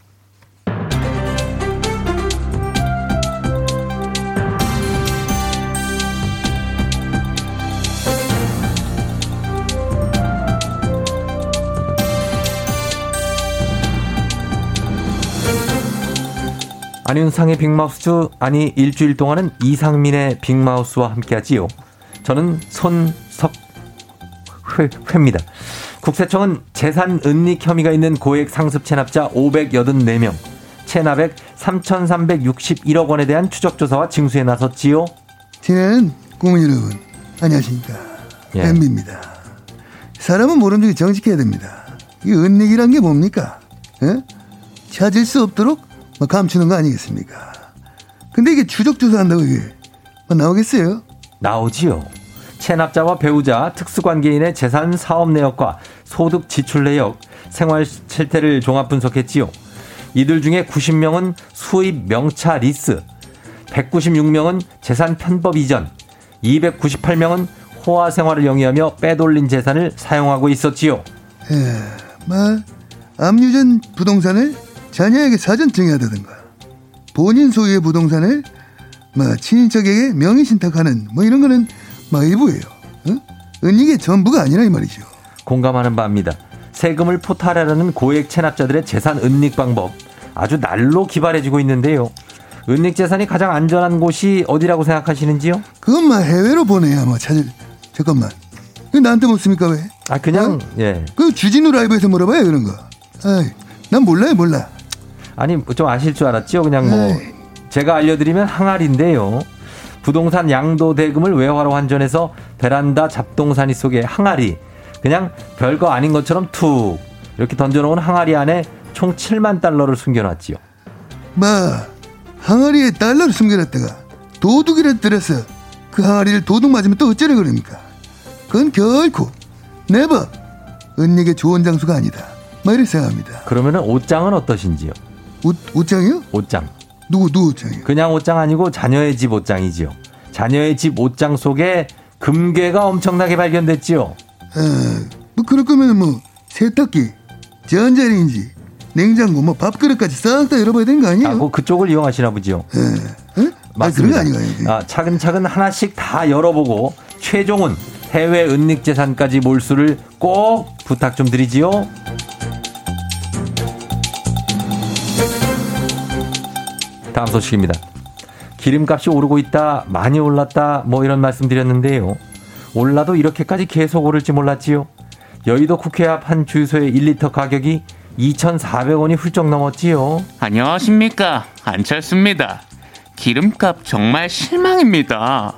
안윤상의 빅마우스 아니 일주일 동안은 이상민의 빅마우스와 함께하지요. 저는 손석회입니다. 국세청은 재산 은닉 혐의가 있는 고액 상습 체납자 584명, 체납액 3,361억 원에 대한 추적 조사와 징수에 나섰지요. 지난 국민 여러분 안녕하십니까 예. 엠비입니다. 사람은 모른 적이 정직해야 됩니다. 이 은닉이란 게 뭡니까? 예? 찾을 수 없도록 막 감추는 거 아니겠습니까? 근데 이게 추적조사한다고 이게 뭐 나오겠어요? 나오지요. 체납자와 배우자, 특수관계인의 재산 사업 내역과 소득 지출 내역, 생활 실태를 종합 분석했지요. 이들 중에 90명은 수입 명차 리스, 196명은 재산 편법 이전, 298명은 호화 생활을 영위하며 빼돌린 재산을 사용하고 있었지요. 예, 뭐 압류전 부동산을 자녀에게 사전 증여하다든가 본인 소유의 부동산을 뭐 친인척에게 명의 신탁하는 뭐 이런 거는 뭐 일부예요. 어? 은닉의 전부가 아니라 이 말이죠. 공감하는 바입니다. 세금을 포탈하려는 고액 체납자들의 재산 은닉 방법 아주 날로 기발해지고 있는데요. 은닉 재산이 가장 안전한 곳이 어디라고 생각하시는지요? 그건 뭐 해외로 보내야 뭐 찾을 잠깐만 왜 나한테 묻습니까 왜? 아 그냥 예. 그 주진우 라이브에서 물어봐요 그런 거. 아이, 난 몰라요 몰라. 아니 좀 아실 줄 알았죠. 그냥 뭐 에이. 제가 알려드리면 항아리인데요. 부동산 양도 대금을 외화로 환전해서 베란다 잡동사니 속에 항아리 그냥 별거 아닌 것처럼 툭 이렇게 던져놓은 항아리 안에 총 7만 달러를 숨겨놨지요. 뭐 항아리에 달러를 숨겨놨다가 도둑이라 들어서 그 항아리를 도둑 맞으면 또 어쩌려 그럽니까? 그건 결코 네버 은닉의 좋은 장소가 아니다. 뭐 이렇게 생각합니다. 그러면은 옷장은 어떠신지요? 옷 옷장이요? 옷장. 누구 누구 옷장이요? 그냥 옷장 아니고 자녀의 집 옷장이지요. 자녀의 집 옷장 속에 금괴가 엄청나게 발견됐지요. 에, 뭐 그럴 거면 뭐 세탁기, 전자레인지, 냉장고, 뭐 밥그릇까지 싹 다 열어봐야 되는 거 아니에요? 아, 그 그쪽을 이용하시나 보지요. 에? 에? 아, 그런 맞습니다. 거 아니가요? 아, 차근차근 하나씩 다 열어보고 최종은 해외 은닉 재산까지 몰수를 꼭 부탁 좀 드리지요. 다음 소식입니다. 기름값이 오르고 있다, 많이 올랐다, 뭐 이런 말씀 드렸는데요. 올라도 이렇게까지 계속 오를지 몰랐지요. 여의도 국회 앞 한 주유소의 1리터 가격이 2,400원이 훌쩍 넘었지요. 안녕하십니까 안철수입니다. 기름값 정말 실망입니다.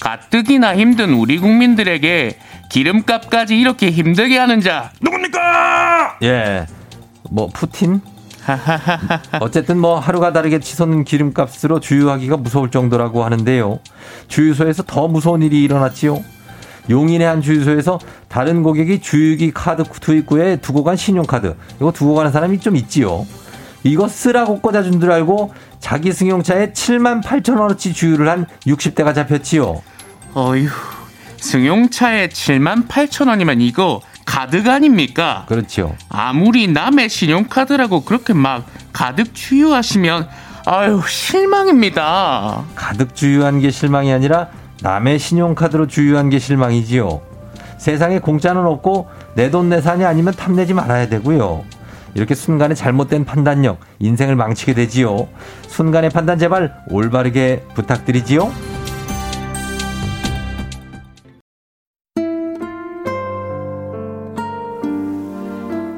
가뜩이나 힘든 우리 국민들에게 기름값까지 이렇게 힘들게 하는 자 누굽니까? 예. 뭐 푸틴? 어쨌든 뭐 하루가 다르게 치솟는 기름값으로 주유하기가 무서울 정도라고 하는데요. 주유소에서 더 무서운 일이 일어났지요. 용인의 한 주유소에서 다른 고객이 주유기 카드 투입구에 두고 간 신용카드 이거 두고 가는 사람이 좀 있지요. 이거 쓰라고 꽂아준 줄 알고 자기 승용차에 7만 8천 원어치 주유를 한 60대가 잡혔지요. 어휴 승용차에 7만 8천 원이면 이거 가드가 아닙니까? 그렇죠. 아무리 남의 신용카드라고 그렇게 막 가득 주유하시면 아유 실망입니다. 가득 주유한 게 실망이 아니라 남의 신용카드로 주유한 게 실망이지요. 세상에 공짜는 없고 내 돈 내산이 아니면 탐내지 말아야 되고요. 이렇게 순간에 잘못된 판단력, 인생을 망치게 되지요. 순간의 판단 제발 올바르게 부탁드리지요.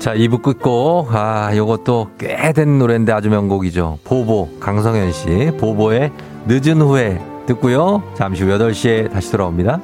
자, 2부 끝곡. 아, 요것도 꽤 된 노래인데 아주 명곡이죠. 보보, 강성현 씨. 보보의 늦은 후에 듣고요. 잠시 후 8시에 다시 돌아옵니다.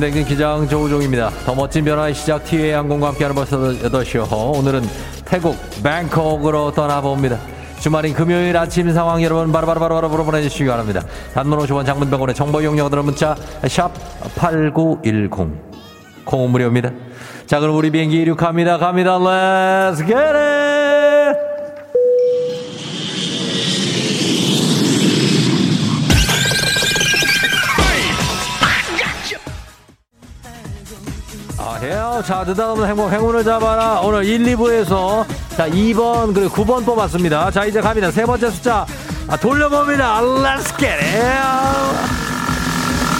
팬댕진 기장 조우종입니다. 더 멋진 변화의 시작 티웨이 항공과 함께하는 벌써 8시요. 오늘은 태국 방콕으로 떠나봅니다. 주말인 금요일 아침 상황 여러분 바로바로바로 보내주시기 바랍니다. 단문 50원 장문병원의 정보 이용료들은 문자 샵 8910 콩은 무료입니다. 자 그럼 우리 비행기 이륙합니다. 갑니다. Let's get it! 자, 느닷없는 행복, 행운을 잡아라. 오늘 1, 2부에서 자, 2번, 그리고 9번 뽑았습니다. 자, 이제 갑니다. 세 번째 숫자. 아, 돌려봅니다. Let's get it.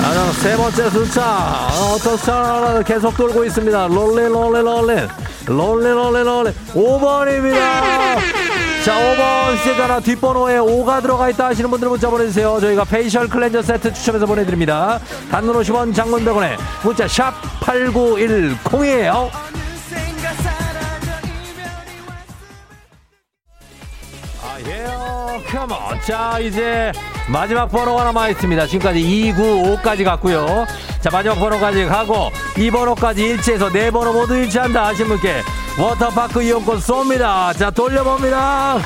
아, 세 번째 숫자. 어, 어떤 숫자 계속 돌고 있습니다. 롤리, 롤리, 롤리. 롤리, 롤리, 롤리. 5번입니다. 자, 5번 시제자나 뒷번호에 5가 들어가 있다 하시는 분들 문자 보내주세요. 저희가 facial cleanser 세트 추첨해서 보내드립니다. 단문 50원 장문 100원에 문자 샵 8910이에요. 예요 컴온 자 이제 마지막 번호가 남아있습니다. 지금까지 295까지 갔고요. 자 마지막 번호까지 가고 이 번호까지 일치해서 네 번호 모두 일치한다 하신 분께 워터파크 이용권 쏩니다. 자 돌려봅니다.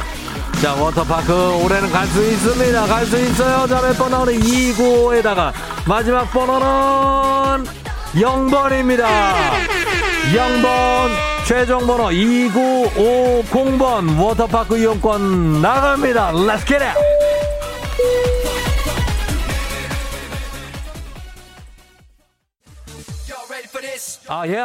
자 워터파크 올해는 갈 수 있습니다. 갈 수 있어요. 자 몇 번 나오는 295에다가 마지막 번호는 0번입니다. 0번 최종 번호 2950번 워터파크 이용권 나갑니다. Let's get it! 아, 예.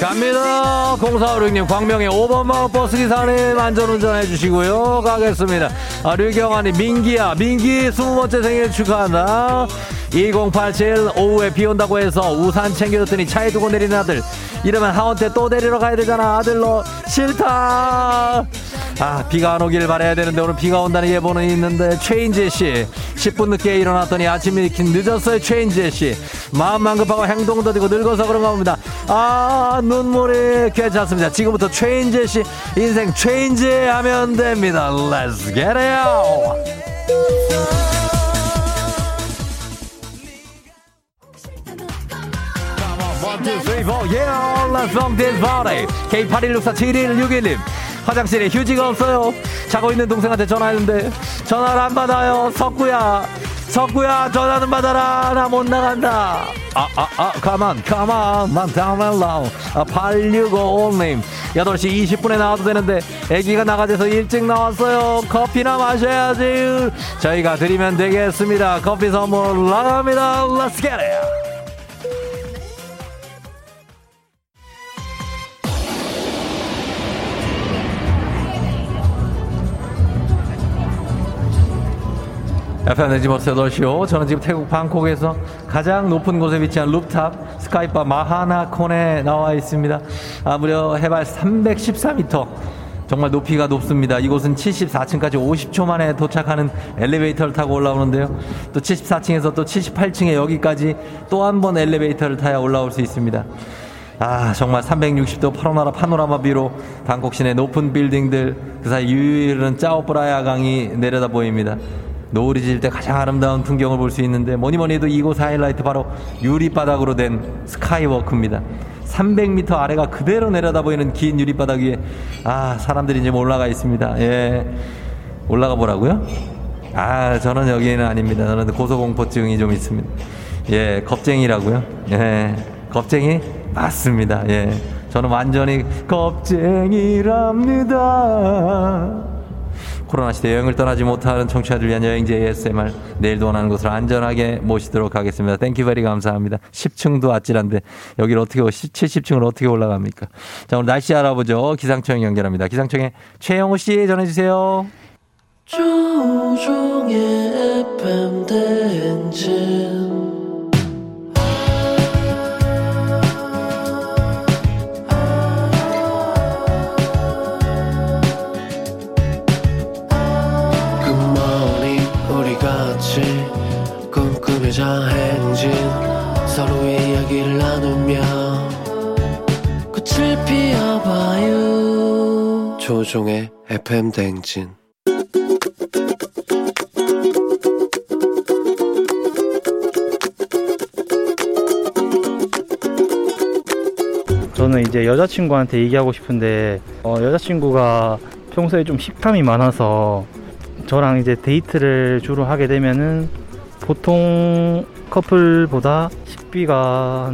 갑니다. 0456님, 광명의 5번마 버스 기사님 안전운전 해주시고요. 가겠습니다. 아, 류경아님, 민기야, 민기 20번째 생일 축하한다. 2087 오후에 비 온다고 해서 우산 챙겨줬더니 차에 두고 내리는 아들. 이러면 하원때 또 데리러 가야 되잖아. 아들 너 싫다. 아, 비가 안 오길 바라야 되는데 오늘 비가 온다는 예보는 있는데 최인재 씨 10분 늦게 일어났더니 아침 일으킨 늦었어요 최인재 씨 마음만 급하고 행동 더디고 늙어서 봅니다 아 눈물이 괜찮습니다 지금부터 최인재 씨 인생 최인재 하면 됩니다 Let's get it party. K81647161님. 화장실에 휴지가 없어요. 자고 있는 동생한테 전화했는데 전화를 안 받아요. 석구야. 석구야 전화 좀 받아라. 나 못 나간다. 아, 아, 아, 가만, 가만. 난 다운로드. 아, 8655님. 8시 20분에 나와도 되는데 애기가 나가져서 일찍 나왔어요. 커피나 마셔야지. 저희가 드리면 되겠습니다. 커피 선물 나갑니다. Let's it. FM 네지버스 8시요. 저는 지금 태국 방콕에서 가장 높은 곳에 위치한 rooftop sky bar 마하나콘에 나와 있습니다. 아, 무려 해발 314m. 정말 높이가 높습니다. 이곳은 74층까지 50초 만에 도착하는 엘리베이터를 타고 올라오는데요. 또 74층에서 또 78층에 여기까지 또 한 번 엘리베이터를 타야 올라올 수 있습니다. 아, 정말 360도 파노라마 파노라마 view로 방콕 시내 높은 빌딩들 그 사이 유일한 짜오프라야 강이 내려다 보입니다. 노을이 질 때 가장 아름다운 풍경을 볼 수 있는데 뭐니 뭐니 해도 이곳 하이라이트 바로 유리바닥으로 된 스카이워크입니다. 300m 아래가 그대로 내려다 보이는 긴 유리바닥 위에 아 사람들이 이제 올라가 있습니다. 예 올라가 보라고요? 아 저는 여기는 아닙니다. 저는 고소공포증이 좀 있습니다. 예 겁쟁이라고요? 예 겁쟁이 맞습니다. 예 저는 완전히 겁쟁이랍니다. 코로나 시대 여행을 떠나지 못하는 청취자들 위한 여행지 ASMR 내일도 원하는 곳으로 안전하게 모시도록 하겠습니다. Thank you very 감사합니다. 10층도 아찔한데 여기를 어떻게 70층을 어떻게 올라갑니까? 자 오늘 날씨 알아보죠. 기상청 연결합니다. 기상청에 최영호 씨 전해주세요. 조우종의 FM 대행진 꿈꾸며자 행진 서로의 이야기를 나누며 꽃을 피워봐요. 조종의 FM 대행진. 저는 이제 여자친구한테 얘기하고 싶은데 어, 여자친구가 평소에 좀 식탐이 많아서 저랑 이제 데이트를 주로 하게 되면은 보통 커플보다 식비가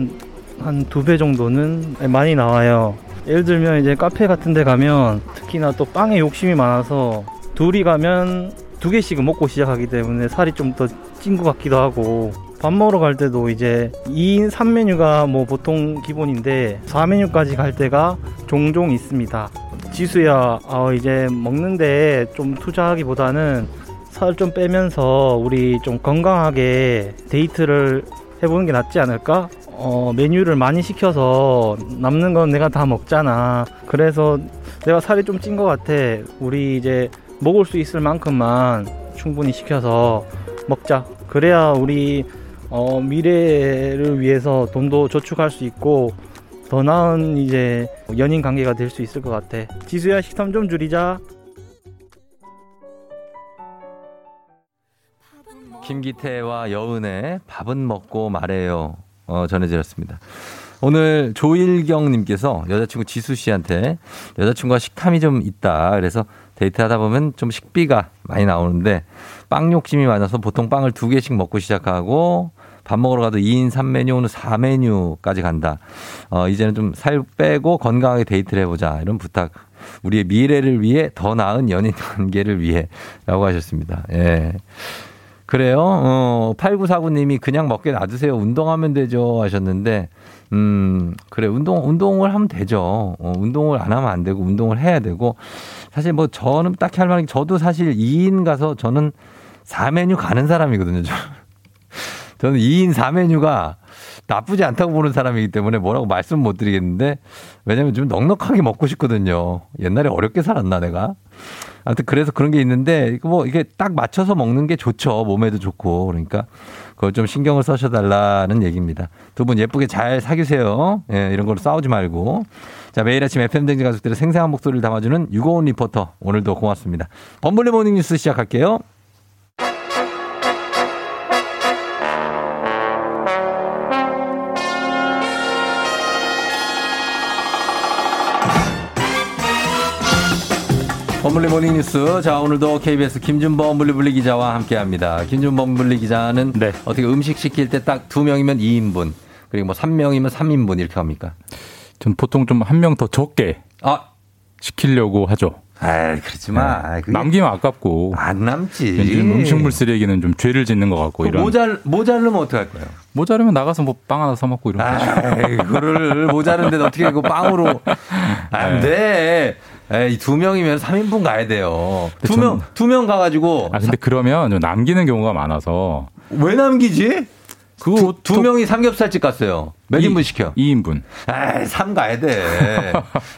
한 두 배 정도는 많이 나와요. 예를 들면 이제 카페 같은 데 가면 특히나 또 빵에 욕심이 많아서 둘이 가면 두 개씩은 먹고 시작하기 때문에 살이 좀 더 찐 것 같기도 하고 밥 먹으러 갈 때도 이제 2인 3메뉴가 뭐 보통 기본인데 4메뉴까지 갈 때가 종종 있습니다. 지수야, 어, 이제 먹는데 좀 투자하기보다는 살 좀 빼면서 우리 좀 건강하게 데이트를 해보는 게 낫지 않을까? 어, 메뉴를 많이 시켜서 남는 건 내가 다 먹잖아. 그래서 내가 살이 좀 찐 것 같아. 우리 이제 먹을 수 있을 만큼만 충분히 시켜서 먹자. 그래야 우리 어, 미래를 위해서 돈도 저축할 수 있고 더 나은 이제 연인 관계가 될 수 있을 것 같아. 지수야 식탐 좀 줄이자. 김기태와 여은의 밥은 먹고 말해요. 어, 전해드렸습니다. 오늘 조일경님께서 여자친구 지수 씨한테 여자친구가 식탐이 좀 있다. 그래서 데이트하다 보면 좀 식비가 많이 나오는데 빵 욕심이 많아서 보통 빵을 두 개씩 먹고 시작하고 밥 먹으러 가도 2인 3메뉴, 오늘 4메뉴까지 간다. 어, 이제는 좀 살 빼고 건강하게 데이트를 해보자. 이런 부탁. 우리의 미래를 위해 더 나은 연인 관계를 위해 라고 하셨습니다. 예. 그래요? 어, 8949님이 그냥 먹게 놔두세요. 운동하면 되죠. 하셨는데, 음, 그래. 운동, 운동을 하면 되죠. 어, 운동을 안 하면 안 되고, 운동을 해야 되고. 사실 뭐 저는 딱히 할 말이, 저도 사실 2인 가서 저는 4메뉴 가는 사람이거든요. 저. 저는 2인 4메뉴가 나쁘지 않다고 보는 사람이기 때문에 뭐라고 말씀 못 드리겠는데, 왜냐면 좀 넉넉하게 먹고 싶거든요. 옛날에 어렵게 살았나, 내가? 아무튼 그래서 그런 게 있는데 뭐 이게 딱 맞춰서 먹는 게 좋죠. 몸에도 좋고. 그러니까 그걸 좀 신경을 써셔 달라는 얘기입니다. 두 분 예쁘게 잘 사귀세요. 예, 이런 걸로 싸우지 말고. 자, 매일 아침 FM 댕지 가족들의 생생한 목소리를 담아주는 유고원 리포터. 오늘도 고맙습니다. 범블리 morning 뉴스 시작할게요. 범블리 morning 뉴스. 자, 오늘도 KBS 김준범 블리블리 기자와 함께 합니다. 김준범 블리 기자는 어떻게 음식 시킬 때 딱 두 명이면 2인분, 그리고 뭐 3명이면 3인분 이렇게 합니까? 전 보통 좀 한 명 더 적게 아. 시키려고 하죠. 아, 그렇지 마. 네. 남기면 아깝고. 안 남지. 음식물 쓰레기는 좀 죄를 짓는 것 같고 이런. 모잘 모자르면 어떡할 거예요? 모자르면 나가서 뭐 빵 하나 사 먹고 이런 거. 에이, 그거를 모자른데 어떻게 그 빵으로 안 돼. 에이, 두 명이면 3인분 가야 돼요. 두 명, 두 명 가가지고. 아, 근데 그러면 좀 남기는 경우가 많아서. 왜 남기지? 그거 두, 두 명이 삼겹살집 갔어요. 몇 인분 시켜? 2인분. 에이, 3 가야 돼.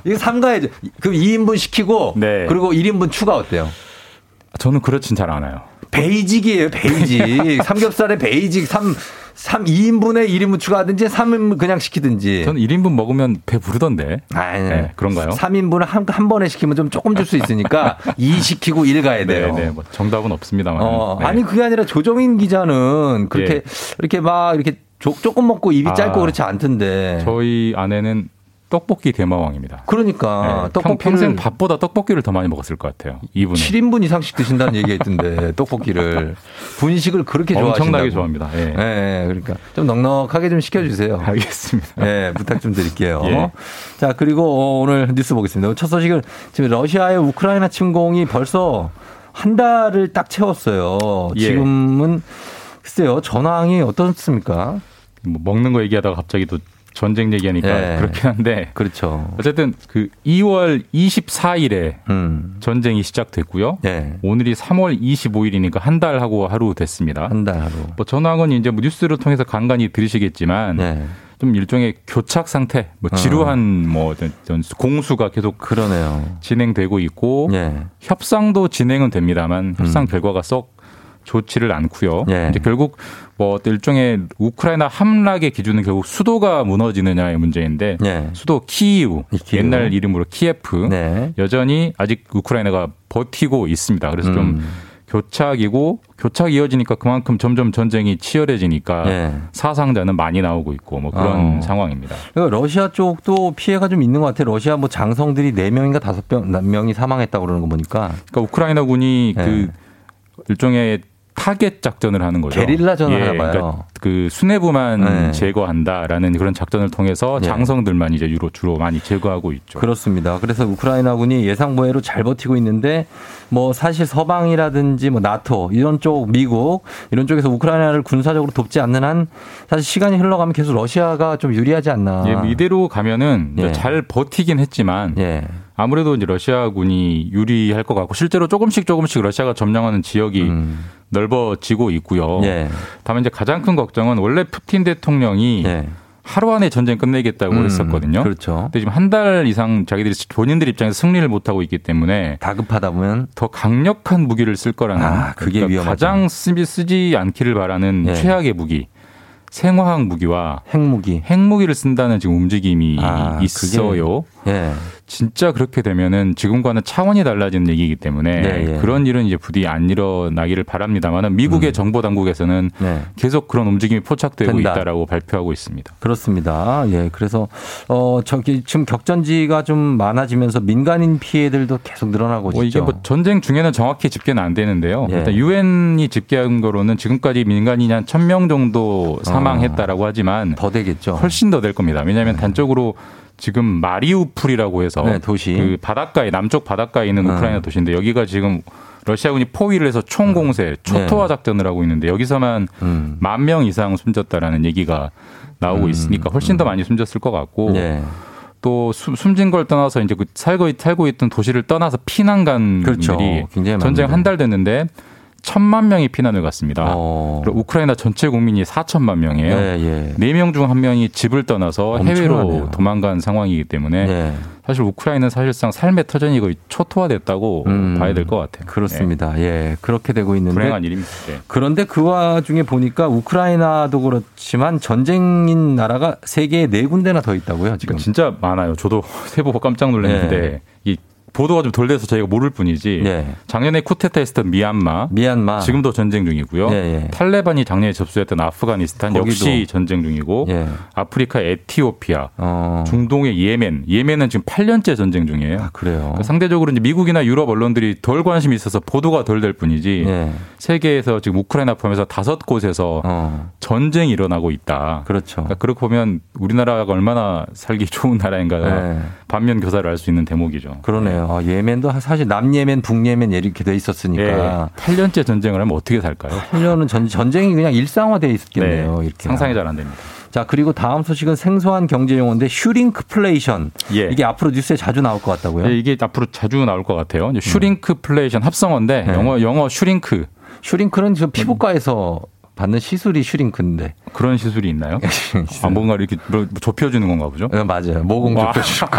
이거 3 가야죠. 그럼 2인분 시키고. 네. 그리고 1인분 추가 어때요? 저는 그렇진 잘 않아요. basic이에요, basic. 삼겹살에 basic 3, 3, 2인분에 1인분 추가하든지 3인분 그냥 시키든지. 저는 1인분 먹으면 배 부르던데. 아니, 네, 그런가요? 3인분을 한, 한 번에 시키면 좀 조금 줄 수 있으니까 2 시키고 1 가야 돼요. 네, 네. 뭐 정답은 없습니다만. 어, 네. 아니 그게 아니라 조정인 기자는 그렇게 예. 이렇게 막 이렇게 조, 조금 먹고 입이 아, 짧고 그렇지 않던데. 저희 아내는 떡볶이 대마왕입니다. 그러니까 네, 평, 평생 밥보다 떡볶이를 더 많이 먹었을 것 같아요. 이분은 7인분 이상씩 드신다는 얘기가 있던데 떡볶이를 분식을 그렇게 좋아하신다고. 엄청나게 좋아합니다. 예. 예, 그러니까 좀 넉넉하게 좀 시켜주세요. 알겠습니다. 예, 부탁 좀 드릴게요. 예. 자, 그리고 어, 오늘 뉴스 보겠습니다. 첫 소식은 지금 러시아의 우크라이나 침공이 벌써 한 달을 딱 채웠어요. 예. 지금은 글쎄요, 전황이 어떻습니까? 뭐 먹는 거 얘기하다가 갑자기 또 전쟁 얘기하니까 예. 그렇긴 한데 그렇죠. 어쨌든 그 2월 24일에 음. 전쟁이 시작됐고요. 예. 오늘이 3월 25일이니까 한 달 하고 하루 됐습니다. 한 달 하루. 뭐 전황은 이제 뭐 뉴스를 통해서 간간히 들으시겠지만 예. 좀 일종의 교착 상태, 뭐 지루한 뭐 어떤 어떤 공수가 계속 그러네요. 진행되고 있고 예. 협상도 진행은 됩니다만 협상 결과가 썩 좋지를 않고요. 예. 이제 결국 뭐 일종의 우크라이나 함락의 기준은 결국 수도가 무너지느냐의 문제인데 예. 수도 키이우, 키이우. 옛날 이름으로 키예프 네. 여전히 아직 우크라이나가 버티고 있습니다. 그래서 좀 음. 교착이고 교착 이어지니까 그만큼 점점 전쟁이 치열해지니까 예. 사상자는 많이 나오고 있고 뭐 그런 어. 상황입니다. 그러니까 러시아 쪽도 피해가 좀 있는 것 같아요. 러시아 뭐 장성들이 4명인가 5명이 사망했다고 그러는 거 보니까. 그러니까 우크라이나군이 예. 그 일종의 타겟 작전을 하는 거죠. 게릴라전을 하나 봐요. 그러니까 그 수뇌부만 네. 제거한다라는 그런 작전을 통해서 예. 장성들만 이제 주로 주로 많이 제거하고 있죠. 그렇습니다. 그래서 우크라이나군이 예상외로 잘 버티고 있는데 뭐 사실 서방이라든지 뭐 나토 이런 쪽 미국 이런 쪽에서 우크라이나를 군사적으로 돕지 않는 한 사실 시간이 흘러가면 계속 러시아가 좀 유리하지 않나. 예, 이대로 가면은 예. 잘 버티긴 했지만 예. 아무래도 이제 러시아군이 유리할 것 같고 실제로 조금씩 조금씩 러시아가 점령하는 지역이 음. 넓어지고 있고요. 예. 다만 이제 가장 큰 걱정은 원래 푸틴 대통령이 예. 하루 안에 전쟁 끝내겠다고 음, 했었거든요. 그렇죠. 근데 지금 한 달 이상 자기들이 본인들 입장에서 승리를 못 하고 있기 때문에 다급하다 보면 더 강력한 무기를 쓸 거라는 아, 그게 위험하죠. 가장 쓰지, 쓰지 않기를 바라는 예. 최악의 무기 생화학 무기와 핵무기. 핵무기를 쓴다는 지금 움직임이 아, 그게- 있어요. 예. 진짜 그렇게 되면은 지금과는 차원이 달라지는 얘기이기 때문에 네, 예. 그런 일은 이제 부디 안 일어나기를 바랍니다만 미국의 정보 당국에서는 음. 네. 계속 그런 움직임이 포착되고 된다. 있다라고 발표하고 있습니다. 그렇습니다. 예. 그래서 어 저기 지금 격전지가 좀 많아지면서 민간인 피해들도 계속 늘어나고 뭐 있죠. 이게 뭐 전쟁 중에는 정확히 집계는 안 되는데요. 예. 일단 유엔이 집계한 거로는 지금까지 민간인이 한 1000명 정도 사망했다라고 하지만 더 되겠죠. 훨씬 더 될 겁니다. 왜냐하면 단적으로 지금 마리우풀이라고 해서 네, 도시. 그 바닷가에 남쪽 바닷가에 있는 음. 우크라이나 도시인데 여기가 지금 러시아군이 포위를 해서 총공세, 초토화 작전을 하고 있는데 여기서만 음. 만명 이상 숨졌다라는 얘기가 나오고 음. 있으니까 훨씬 더 많이 숨졌을 것 같고 예. 또 숨- 숨진 걸 떠나서 이제 그 살고 살고 있던 도시를 떠나서 피난 간 그렇죠. 분들이 전쟁. 한 달 됐는데 천만 명이 피난을 갔습니다. 어. 그리고 우크라이나 전체 국민이 4천만 명이에요. 예, 예. 네명중 한 명이 집을 떠나서 해외로 엄청나네요. 도망간 상황이기 때문에 예. 사실 우크라이나는 사실상 삶의 터전이 거의 초토화됐다고 음. 봐야 될 것 같아요. 그렇습니다. 예. 그렇게 되고 네. 있는데 불행한 일입니다. 네. 그런데 그 와중에 보니까 우크라이나도 그렇지만 전쟁인 나라가 세계에 네 군데나 더 있다고요, 지금. 그러니까 진짜 많아요. 저도 세보고 깜짝 놀랐는데 네. 이 보도가 좀 덜 돼서 저희가 모를 뿐이지 예. 작년에 쿠데타 했었던 미얀마 미얀마. 지금도 전쟁 중이고요. 예, 예. 탈레반이 작년에 접수했던 아프가니스탄 거기도. 역시 전쟁 중이고 예. 아프리카 에티오피아, 어. 중동의 예멘, 예멘은 지금 8년째 전쟁 중이에요. 아, 그래요. 그러니까 상대적으로 이제 미국이나 유럽 언론들이 덜 관심이 있어서 보도가 덜 될 뿐이지 예. 세계에서 지금 우크라이나 포함해서 다섯 곳에서 어. 전쟁이 일어나고 있다. 그렇죠. 그러니까 그렇게 보면 우리나라가 얼마나 살기 좋은 나라인가 예. 반면 교사를 알 수 있는 대목이죠. 그러네요. 아, 예멘도 사실 남예멘, 북예멘 이렇게 돼 있었으니까. 예. 8년째 전쟁을 하면 어떻게 살까요? 8년은 전, 전쟁이 그냥 일상화돼 있겠네요. 이렇게. 상상이 잘 안 됩니다. 자, 그리고 다음 소식은 생소한 경제 용어인데 shrinkflation. 예. 이게 앞으로 뉴스에 자주 나올 것 같다고요? 예, 이게 앞으로 자주 나올 것 같아요. shrinkflation 합성어인데 네. 영어 영어 shrink shrink는 저 피부과에서 받는 시술이 shrink인데. 그런 시술이 있나요? 아, 뭔가 이렇게 뭐 좁혀주는 건가 보죠? 네, 맞아요. 모공 와. 좁혀주고.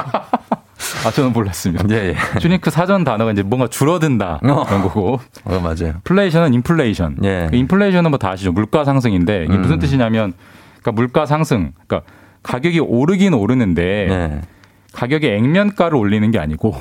아, 저는 몰랐습니다. 예, 예. shrink 사전 단어가 이제 뭔가 줄어든다. 어. 그런 거고. 어, 맞아요. 플레이션은 인플레이션. 예. 그 인플레이션은 뭐 다 아시죠? 물가 상승인데 이게 무슨 음. 뜻이냐면 그러니까 물가 상승. 그러니까 가격이 오르긴 오르는데 네. 가격의 액면가를 올리는 게 아니고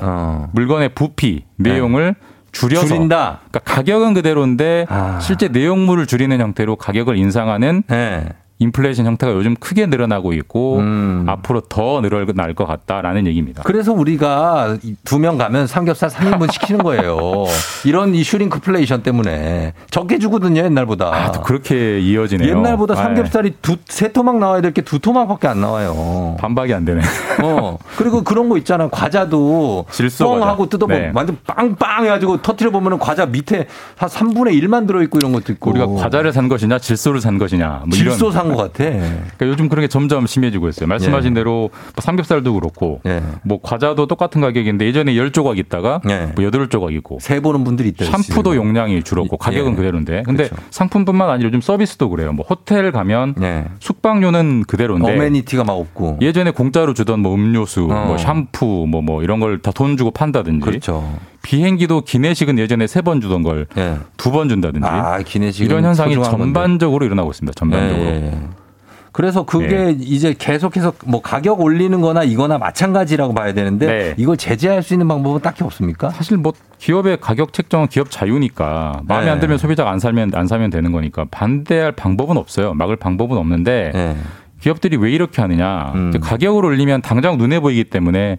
물건의 부피, 내용을 줄여서 어. 네. 줄인다. 그러니까 가격은 그대로인데 아. 실제 내용물을 줄이는 형태로 가격을 인상하는 네. 인플레이션 형태가 요즘 크게 늘어나고 있고 음. 앞으로 더 늘어날 것 같다라는 얘기입니다. 그래서 우리가 두 명 가면 삼겹살 3인분 시키는 거예요. 이런 이 shrinkflation 때문에 적게 주거든요, 옛날보다. 아, 또 그렇게 이어지네요. 옛날보다 네. 삼겹살이 두, 세 토막 나와야 될 게 두 토막밖에 안 나와요. 반박이 안 되네. 어. 그리고 그런 거 있잖아. 과자도 질소 뻥. 하고 뜯어보면 네. 완전 빵빵 해가지고 터트려 보면은 과자 밑에 한 3분의 1만 들어있고 이런 것도 있고. 우리가 과자를 산 것이냐 질소를 산 것이냐 뭐 질소 산것 같아. 그러니까 요즘 그런 게 점점 심해지고 있어요. 말씀하신 예. 대로 뭐 삼겹살도 그렇고 예. 뭐 과자도 똑같은 가격인데 예전에 열 조각 있다가 예. 뭐 여덟 조각 있고 세 보는 분들이 있대요. 샴푸도. 용량이 줄었고 가격은 예. 그대로인데 근데 그렇죠. 상품뿐만 아니라 요즘 서비스도 그래요. 뭐 호텔 가면 예. 숙박료는 그대로인데 어메니티가 막 없고. 예전에 공짜로 주던 뭐 음료수, 어. 뭐 샴푸, 뭐뭐 이런 걸 다 돈 주고 판다든지 그렇죠. 비행기도 기내식은 예전에 세 번 주던 걸 두번 예. 준다든지 아, 기내식은 이런 현상이 소중한 건데. 전반적으로 일어나고 있습니다. 전반적으로. 예, 예. 그래서 그게 네. 이제 계속해서 뭐 가격 올리는 거나 이거나 마찬가지라고 봐야 되는데 네. 이걸 제재할 수 있는 방법은 딱히 없습니까? 사실 뭐 기업의 가격 책정은 기업 자유니까 마음에 네. 안 들면 소비자가 안 살면 안 사면 되는 거니까 반대할 방법은 없어요. 막을 방법은 없는데 네. 기업들이 왜 이렇게 하느냐? 음. 가격을 올리면 당장 눈에 보이기 때문에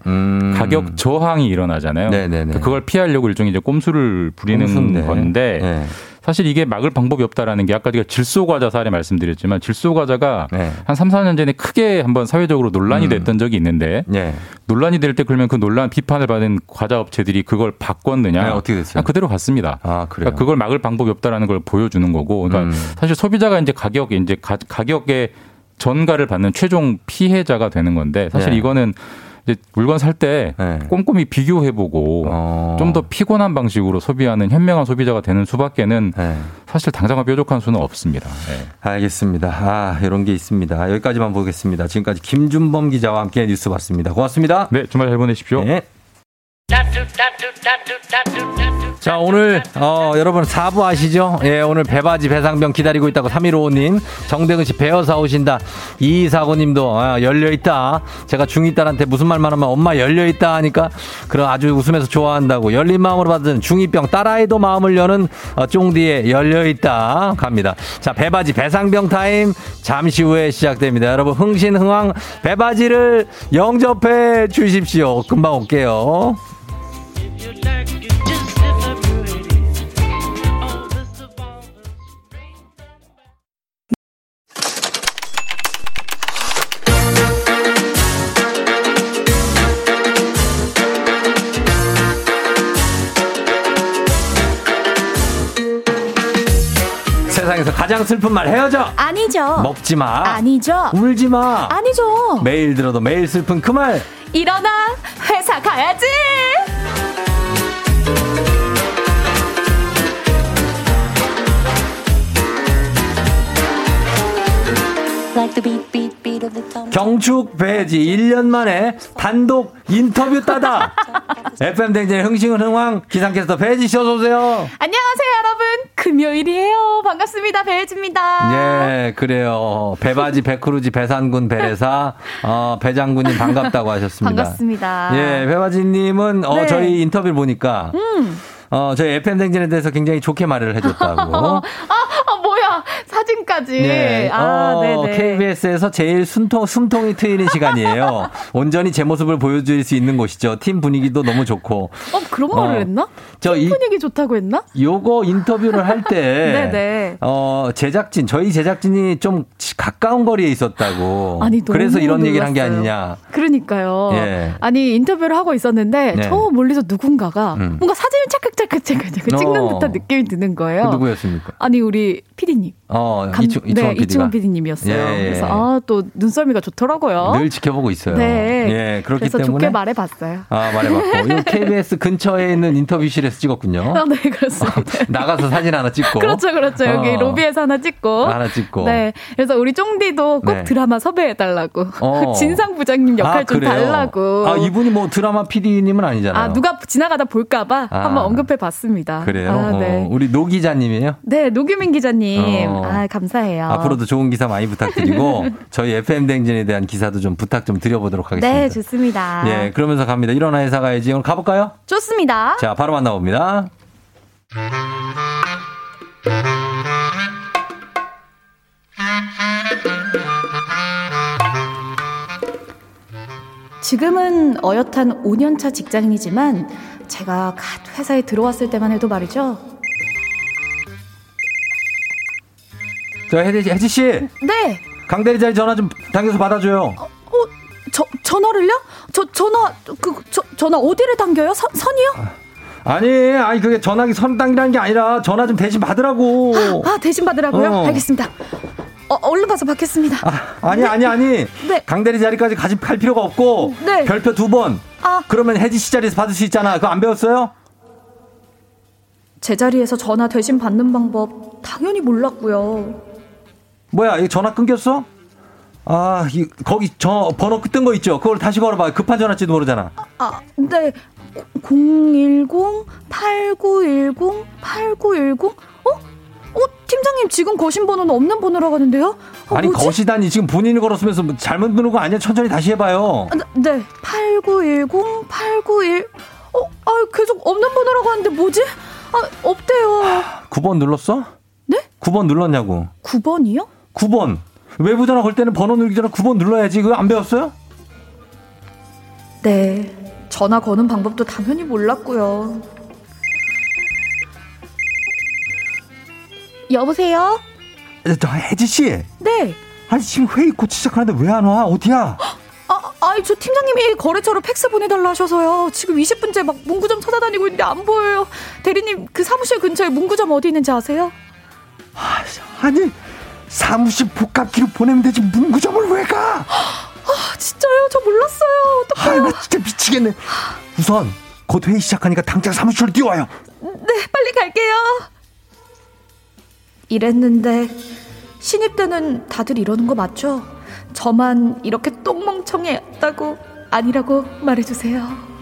가격 저항이 일어나잖아요. 네네네. 그걸 피하려고 일종의 이제 꼼수를 부리는 꼼수인데. 건데 네. 사실 이게 막을 방법이 없다라는 게 아까 제가 질소 과자 사례 말씀드렸지만 질소 과자가 네. 한 3, 4년 전에 크게 한번 사회적으로 논란이 음. 됐던 적이 있는데 네. 논란이 될 때 그러면 그 논란 비판을 받은 과자 업체들이 그걸 바꿨느냐? 네, 어떻게 됐어요? 그냥 그대로 갔습니다. 아, 그래요. 그러니까 그걸 막을 방법이 없다라는 걸 보여주는 거고, 그러니까 음. 사실 소비자가 이제 가격 이제 가, 가격에 전가를 받는 최종 피해자가 되는 건데 사실 네. 이거는 이제 물건 살 때 꼼꼼히 비교해보고 어. 좀더 피곤한 방식으로 소비하는 현명한 소비자가 되는 수밖에는 네. 사실 당장은 뾰족한 수는 없습니다. 네. 알겠습니다. 아, 이런 게 있습니다. 여기까지만 보겠습니다. 지금까지 김준범 기자와 함께 뉴스 봤습니다. 고맙습니다. 네, 주말 잘 보내십시오. 네. 자, 오늘, 어, 여러분 4부 아시죠? 예, 오늘 배바지 배상병 기다리고 있다고 3155님, 정대근 씨 배워서 오신다. 2249님도, 아, 열려있다. 제가 중2딸한테 무슨 말만 하면 엄마 열려있다 하니까, 그런 아주 웃으면서 좋아한다고. 열린 마음으로 받은 중2병 딸아이도 마음을 여는 어, 쫑디에 열려있다. 갑니다. 자, 배바지 배상병 타임 잠시 후에 시작됩니다. 여러분, 흥신흥왕 배바지를 영접해 주십시오. 금방 올게요. 세상에서 가장 슬픈 말 헤어져. 아니죠. 먹지 마. 아니죠. 울지 마. 아니죠. 매일 들어도 매일 슬픈 그 말. 일어나 회사 가야지. 경축 배지 1년 만에 단독 인터뷰 따다. FM 댕진의 흥싱은 흥왕 기상캐스터 배지 씨 어서 오세요. 안녕하세요, 여러분. 금요일이에요. 반갑습니다. 배혜지입니다. 예, 그래요. 배바지 배크루지 배산군 배레사 어, 배장군님 반갑다고 하셨습니다. 반갑습니다. 예, 배바지님은 어, 네. 저희 인터뷰를 보니까 음. 어, 저희 FM 댕진에 대해서 굉장히 좋게 말을 해줬다고. 아, 아, 뭐야. 사진까지. 네. 아, 어, 네네. KBS에서 제일 숨통, 숨통이 트이는 시간이에요. 온전히 제 모습을 보여줄 수 있는 곳이죠. 팀 분위기도 너무 좋고. 어, 그런 말을 어, 했나? 저 이- 분위기 좋다고 했나? 요거 인터뷰를 할 때, 네네. 어, 제작진, 저희 제작진이 좀 가까운 거리에 있었다고. 아니, 그래서 이런 얘기를 한게 놀랐어요. 아니냐. 그러니까요. 예. 아니 인터뷰를 하고 있었는데 네. 저 멀리서 누군가가 음. 뭔가 사진을 찰칵찰칵 찰칵 찍는 어. 듯한 느낌이 드는 거예요. 그 누구였습니까? 아니 우리 피디님. 어, 감- 이충, 네. 이충원 PD님이었어요. 예, 예. 그래서 아, 또 눈썰미가 좋더라고요. 늘 지켜보고 있어요. 네. 예, 그렇기 그래서 때문에. 좋게 말해봤어요. 아, 말해봤고. 이거 KBS 근처에 있는 인터뷰실에서 찍었군요. 아, 네, 그렇습니다. 나가서 사진 하나 찍고. 그렇죠, 그렇죠. 여기 어. 로비에서 하나 찍고. 하나 찍고. 네. 그래서 우리 쫑디도 꼭 네. 드라마 섭외해달라고. 어. 진상 부장님 역할 아, 좀 그래요? 달라고. 아, 이분이 뭐 드라마 PD님은 아니잖아요. 아, 누가 지나가다 볼까봐 아. 한번 언급해 봤습니다. 그래요? 아, 네. 어, 우리 노 기자님이에요? 네, 노규민 기자님. 어. 아, 감사해요. 앞으로도 좋은 기사 많이 부탁드리고 저희 FM 댕진에 대한 기사도 좀 부탁 좀 드려보도록 하겠습니다. 네, 좋습니다. 예, 그러면서 갑니다. 일어나 회사 가야지. 오늘 가볼까요? 좋습니다. 자, 바로 만나봅니다. 지금은 어엿한 5년차 직장인이지만 제가 갓 회사에 들어왔을 때만 해도 말이죠. 저 혜지, 혜지 씨, 네. 강대리 자리 전화 좀 당겨서 받아줘요. 어, 저 전화를요? 저 전화 그 저, 전화 어디를 당겨요? 선, 선이요? 아니, 아니 그게 전화기 선 당기라는 게 아니라 전화 좀 대신 받으라고. 아, 대신 받으라고요? 어. 알겠습니다. 어, 얼른 가서 받겠습니다. 아니, 아니, 아니. 네. 강대리 자리까지 가지 갈 필요가 없고. 네. 별표 두 번. 아. 그러면 혜지 씨 자리에서 받을 수 있잖아. 그거 안 배웠어요? 제 자리에서 전화 대신 받는 방법 당연히 몰랐고요. 뭐야, 이 전화 끊겼어? 아, 이, 거기 저 번호 뜬 거 있죠? 그걸 다시 걸어봐. 급한 전화지도 모르잖아. 아, 네. 010-8910-8910? 어? 어, 팀장님 지금 거신 번호는 없는 번호라고 하는데요? 어, 아니, 뭐지? 거시다니 지금 본인이 걸었으면서 뭐 잘못 누른 거 아니야? 천천히 다시 해봐요. 아, 네. 8910, 891. 어, 아, 계속 없는 번호라고 하는데 뭐지? 아, 없대요. 9번 눌렀어? 네? 9번 눌렀냐고. 9번이요? 9번. 외부 전화 걸 때는 번호 누르기 전에 9번 눌러야지. 그거 안 배웠어요? 네. 전화 거는 방법도 당연히 몰랐고요. 여보세요? 저 혜지 씨. 네. 아니 지금 회의 곧 시작하는데 왜 안 와? 어디야? 아, 아이, 저 팀장님이 거래처로 팩스 보내달라 하셔서요. 지금 20분째 막 문구점 찾아다니고 있는데 안 보여요. 대리님, 그 사무실 근처에 문구점 어디 있는지 아세요? 아니 사무실 복합기로 보내면 되지 문구점을 왜 가? 아, 진짜요? 저 몰랐어요. 어떡해요? 아, 나 진짜 미치겠네. 우선 곧 회의 시작하니까 당장 사무실로 뛰어와요. 네, 빨리 갈게요. 이랬는데 신입 때는 다들 이러는 거 맞죠? 저만 이렇게 똥멍청했다고 아니라고 말해주세요.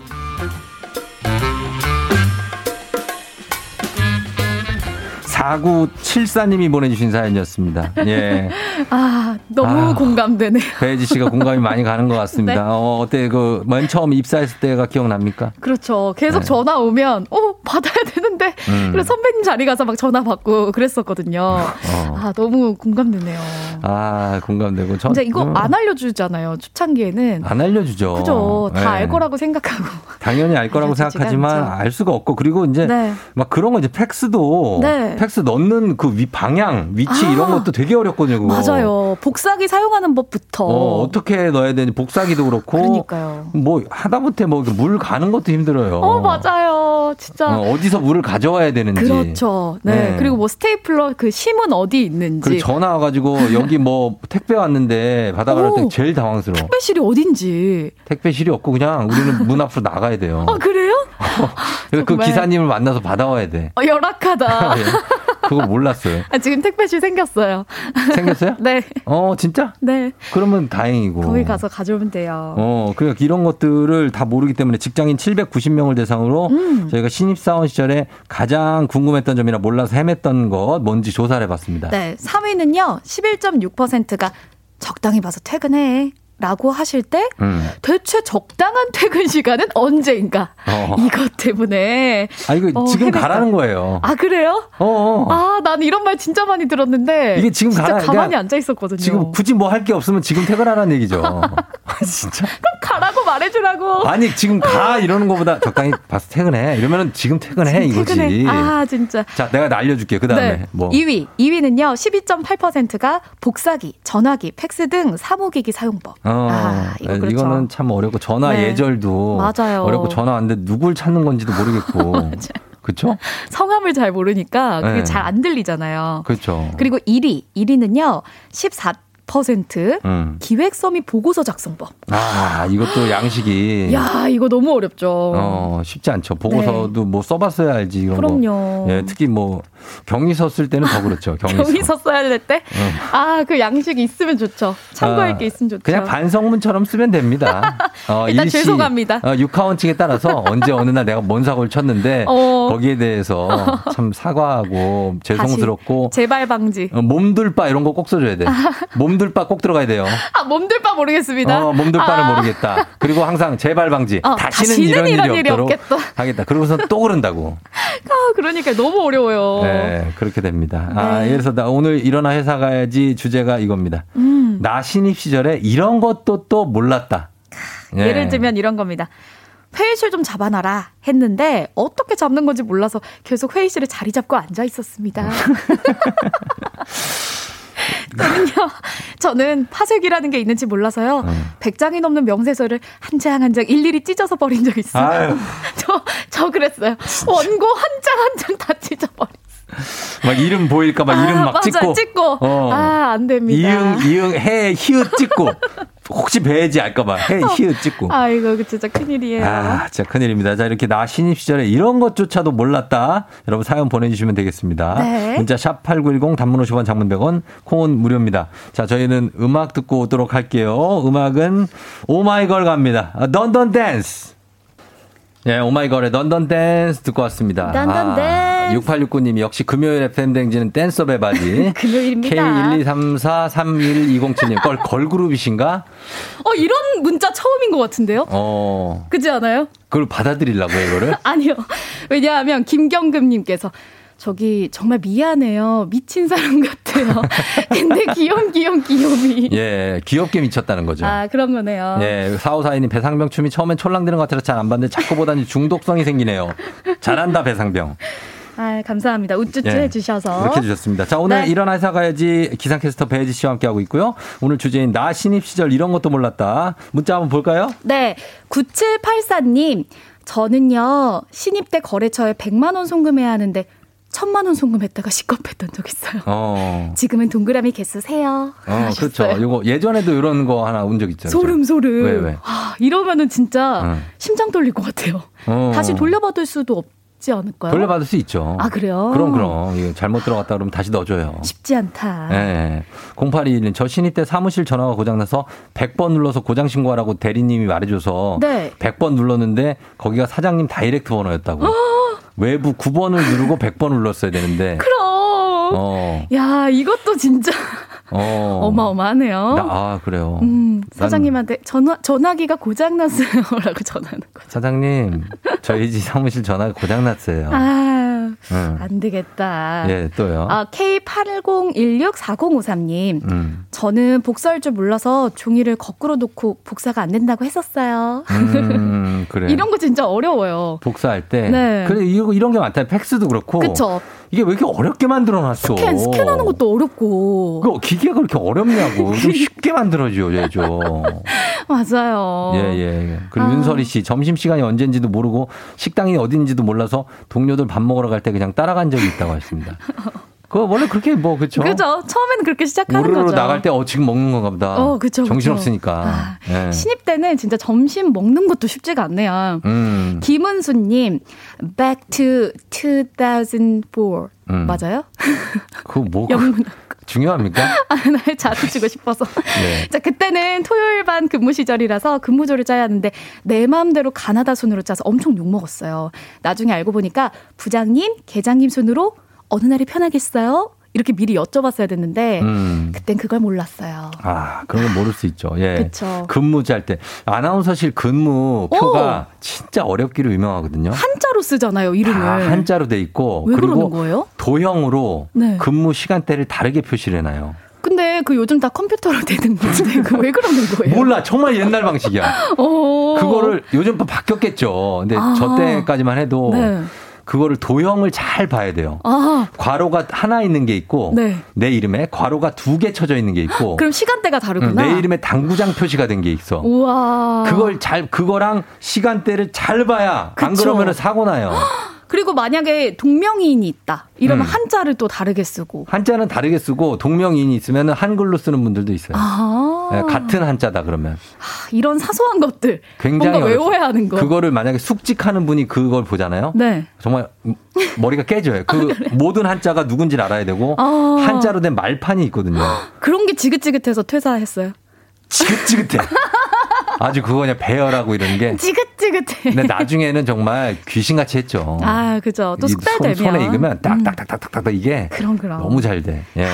사구칠사님이 보내주신 사연이었습니다. 예. 아, 너무 아. 공감되네요. 배지 씨가 공감이 많이 가는 것 같습니다. 네. 어, 어때, 그, 맨 처음 입사했을 때가 기억납니까? 그렇죠. 계속 네. 전화 오면, 어, 받아야 되는데. 음. 그래서 선배님 자리 가서 막 전화 받고 그랬었거든요. 어. 아, 너무 공감되네요. 아, 공감되고. 전, 진짜 이거 음, 안 알려주잖아요. 초창기에는. 안 알려주죠. 그죠. 다 네. 알 거라고 생각하고. 당연히 알 거라고 생각하지만 않죠. 알 수가 없고 그리고 이제 네. 막 그런 거 이제 팩스도 네. 팩스 넣는 그 위 방향 위치 아. 이런 것도 되게 어렵거든요. 그거. 맞아요. 복사기 사용하는 법부터. 어, 어떻게 넣어야 되는지 복사기도 그렇고 그러니까요. 뭐 하다못해 뭐 물 가는 것도 힘들어요. 어, 맞아요. 진짜. 어, 디서 물을 가져와야 되는지. 그렇죠. 네. 네. 그리고 뭐 스테이플러 그 심은 어디 있는지. 그리고 전화 와가지고 여기 뭐 택배 왔는데 받아갈 때 오. 제일 당황스러워. 택배실이 어딘지. 택배실이 없고 그냥 우리는 문 앞으로 나가야 돼요. 아, 그래요? 그래서 그. 기사님을 만나서 받아와야 돼. 어, 열악하다. 예. 그거 몰랐어요. 아, 지금 택배실 생겼어요. 생겼어요? 네. 어, 진짜? 네. 그러면 다행이고. 거기 가서 가져오면 돼요. 어, 그러니까 이런 것들을 다 모르기 때문에 직장인 790명을 대상으로 음. 저희가 신입사원 시절에 가장 궁금했던 점이나 몰라서 헤맸던 것 뭔지 조사를 해봤습니다. 네. 3위는요, 11.6%가 적당히 봐서 퇴근해. 라고 하실 때 음. 대체 적당한 퇴근 시간은 언제인가? 어. 이것 때문에 아, 이거 어, 지금 헤맸다. 가라는 거예요. 아 그래요? 어, 어. 아, 난 이런 말 진짜 많이 들었는데 이게 지금 진짜 가라- 가만히 그냥 앉아 있었거든요. 지금 굳이 뭐 할 게 없으면 지금 퇴근하라는 얘기죠. 아, 진짜. 가라고 말해주라고. 아니, 지금 가 이러는 것보다 적당히 봐서 퇴근해. 이러면은 지금 퇴근해 이거지. 퇴근해. 아 진짜. 자, 내가 알려줄게. 그 다음에 뭐. 2위. 2위는요. 12.8%가 복사기, 전화기, 팩스 등 사무기기 사용법. 어, 아, 이거 그렇죠. 는참 어렵고 전화 네. 예절도 맞아요. 어렵고 전화 왔는데 누굴 찾는 건지도 모르겠고 그쵸? 성함을 잘 모르니까 그게 네. 잘안 들리잖아요. 그렇죠. 그리고 1위, 1위는요, 14% 음. 기획서 및 보고서 작성법. 아, 이것도 양식이. 야, 이거 너무 어렵죠. 어, 쉽지 않죠. 보고서도 뭐 써봤어야 알지. 이런 그럼요. 거. 예, 특히 뭐 경위서 쓸 때는 더 그렇죠. 경위서. 경위서 써야 될 때? 응. 아, 그 양식이 있으면 좋죠. 참고할 아, 게 있으면 좋죠. 그냥 반성문처럼 쓰면 됩니다. 어, 일단 일시, 죄송합니다. 어, 육하원칙에 따라서 언제 어느 날 내가 뭔 사고를 쳤는데 어. 거기에 대해서 참 사과하고 죄송스럽고 재발 방지. 어, 몸둘바 이런 거 꼭 써줘야 돼. 몸둘바 꼭 들어가야 돼요. 아, 몸둘바 모르겠습니다. 어, 몸둘바를 아. 모르겠다. 그리고 항상 재발 방지. 어, 다시는, 다시는 이런, 이런 일이 일이 없도록 없겠다. 하겠다. 그러고서 또 그런다고. 아, 그러니까 너무 어려워요. 네, 그렇게 됩니다. 아, 네. 예를 들어서 나 오늘 일어나 회사 가야지 주제가 이겁니다. 음. 나 신입 시절에 이런 것도 또 몰랐다. 예. 예를 들면 이런 겁니다. 회의실 좀 잡아놔라 했는데 어떻게 잡는 건지 몰라서 계속 회의실에 자리 잡고 앉아 있었습니다. 저는요, 저는 파쇄기라는 게 있는지 몰라서요. 음. 100장이 넘는 명세서를 한장 한 장 일일이 찢어서 버린 적 있어요. 저, 저 그랬어요. 원고 한 장 한 장 다 찢어버려. 막 이름 보일까 봐 이름 막 맞아, 찍고. 찍고. 어. 아, 안 됩니다. 이응, 이응, 해, 히읗 찍고. 혹시 배지 알까 봐. 해, 히읗 찍고. 아, 이거 진짜 큰일이에요. 아, 진짜 큰일입니다. 자, 이렇게 나 신입 시절에 이런 것조차도 몰랐다. 여러분 사연 보내주시면 되겠습니다. 네. 문자 샵8910 단문 50원 장문 100원 콩은 무료입니다. 자, 저희는 음악 듣고 오도록 할게요. 음악은 오마이걸 갑니다. 아, Dun Dun Dance. 예, 오마이걸의 Dun Dun Dance 듣고 왔습니다. Dun Dun Dance. 6869님 역시 금요일 FM 댕지는 댄서의 바지. 금요일입니다. K123431207님 걸 걸그룹이신가? 어, 이런 문자 처음인 것 같은데요? 어. 그지 않아요? 그걸 받아들이려고요, 이거를? 아니요. 왜냐하면 김경금님께서 저기 정말 미안해요. 미친 사람 같아요. 근데 귀염 귀염 귀요미. 예, 귀엽게 미쳤다는 거죠. 아 그런 거네요. 예, 4542님 배상병 춤이 처음엔 촐랑대는 것 같아서 잘 안 봤는데 자꾸 보다니 중독성이 생기네요. 잘한다, 배상병. 아 감사합니다. 우쭈쭈 예, 해주셔서. 이렇게 해주셨습니다. 자, 오늘 네. 일어나 회사 가야지 기상캐스터 배지 씨와 함께하고 있고요. 오늘 주제인 나 신입 시절 이런 것도 몰랐다. 문자 한번 볼까요? 네. 9784님 저는요 신입 때 거래처에 100만 원 송금해야 하는데 1000만 원 송금했다가 시겁했던 적 있어요. 어. 지금은 동그라미 개수 세요. 어, 그렇죠. 이거 예전에도 이런 거 하나 온 적 있잖아요. 소름 소름. 왜, 왜? 아, 이러면은 진짜 응. 심장 떨릴 것 같아요. 어. 다시 돌려받을 수도 없 지 않을까요? 돌려받을 수 있죠. 아, 그래요? 그럼, 그럼. 이거 잘못 들어갔다 그러면 다시 넣어줘요. 쉽지 않다. 예. 0821님, 저 신입 때 사무실 전화가 고장나서 100번 눌러서 고장 신고하라고 대리님이 말해줘서 네. 100번 눌렀는데 거기가 사장님 다이렉트 번호였다고. 외부 9번을 누르고 100번 눌렀어야 되는데. 그럼. 어, 야, 이것도 진짜 어. 어마어마하네요. 나, 아, 그래요. 음, 난 사장님한테 전화, 전화기가 고장났어요. 라고 전화하는 거. 사장님, 저희 집 사무실 전화가 고장났어요. 아, 응. 안 되겠다. 예, 또요. 아, K80164053님. 음. 저는 복사할 줄 몰라서 종이를 거꾸로 놓고 복사가 안 된다고 했었어요. 음, 그래. 이런 거 진짜 어려워요. 복사할 때. 네. 그래, 이런 게 많다. 팩스도 그렇고. 그쵸. 이게 왜 이렇게 어렵게 만들어 놨어? 스캔, 스캔하는 것도 어렵고. 그 기계가 그렇게 어렵냐고. 좀 쉽게 만들어줘, 얘죠. 맞아요. 예, 예, 예. 그리고 아. 윤설이 씨, 점심 시간이 언젠지도 모르고 식당이 어딘지도 몰라서 동료들 밥 먹으러 갈 때 그냥 따라간 적이 있다고 하십니다. 그거 원래 그렇게 뭐, 그쵸? 그죠? 처음에는 그렇게 시작하는 거죠. 나갈 때, 어, 지금 먹는 건가 보다. 어, 그쵸, 그쵸. 정신 없으니까. 예. 신입 때는 진짜 점심 먹는 것도 쉽지가 않네요. 음. 김은수 님, back to 2004. 음. 맞아요? 뭐, 그- 영문. 중요합니까? 아, 나 자주 주고 싶어서. 네. 자, 그때는 토요일 반 근무 시절이라서 근무조를 짜야 하는데 내 마음대로 가나다 손으로 짜서 엄청 욕먹었어요. 나중에 알고 보니까 부장님, 계장님 손으로 어느 날이 편하겠어요? 이렇게 미리 여쭤봤어야 됐는데 음. 그땐 그걸 몰랐어요. 아, 그런 건 모를 수 있죠. 예. 그쵸. 근무제 할 때. 아나운서실 근무 표가 진짜 어렵기로 유명하거든요. 한자로 쓰잖아요, 이름을. 다 한자로 돼 있고. 왜 그리고? 도형으로 네. 근무 시간대를 다르게 표시를 해놔요. 근데 그 요즘 다 컴퓨터로 되는 건데 그왜 그러는 거예요? 몰라. 정말 옛날 방식이야. 어. 그거를 요즘 또 바뀌었겠죠. 근데 아. 저 때까지만 해도 네. 그거를 도형을 잘 봐야 돼요. 아, 괄호가 하나 있는 게 있고 네. 내 이름에 괄호가 두 개 쳐져 있는 게 있고 그럼 시간대가 응, 다르구나. 내 이름에 당구장 표시가 된 게 있어. 우와. 그걸 잘 그거랑 시간대를 잘 봐야 안 그쵸. 그러면 사고 나요. 그리고 만약에 동명이인이 있다. 이러면 음. 한자를 또 다르게 쓰고. 한자는 다르게 쓰고 동명이인이 있으면 한글로 쓰는 분들도 있어요. 아. 예, 같은 한자다 그러면 이런 사소한 것들 굉장히 뭔가 어렵죠. 외워야 하는 거. 그거를 만약에 숙직하는 분이 그걸 보잖아요. 네. 정말 머리가 깨져요. 그 모든 한자가 누군지를 알아야 되고 아. 한자로 된 말판이 있거든요. 그런 게 지긋지긋해서 퇴사했어요. 지긋지긋해. 아주 그거 그냥 배열하고 이런 게. 지긋지긋해. 근데 나중에는 정말 귀신같이 했죠. 아, 그죠. 또이 숙달 되면. 손, 손에 익으면 딱딱딱딱딱 이게 그럼 그럼. 너무 잘 돼. 예.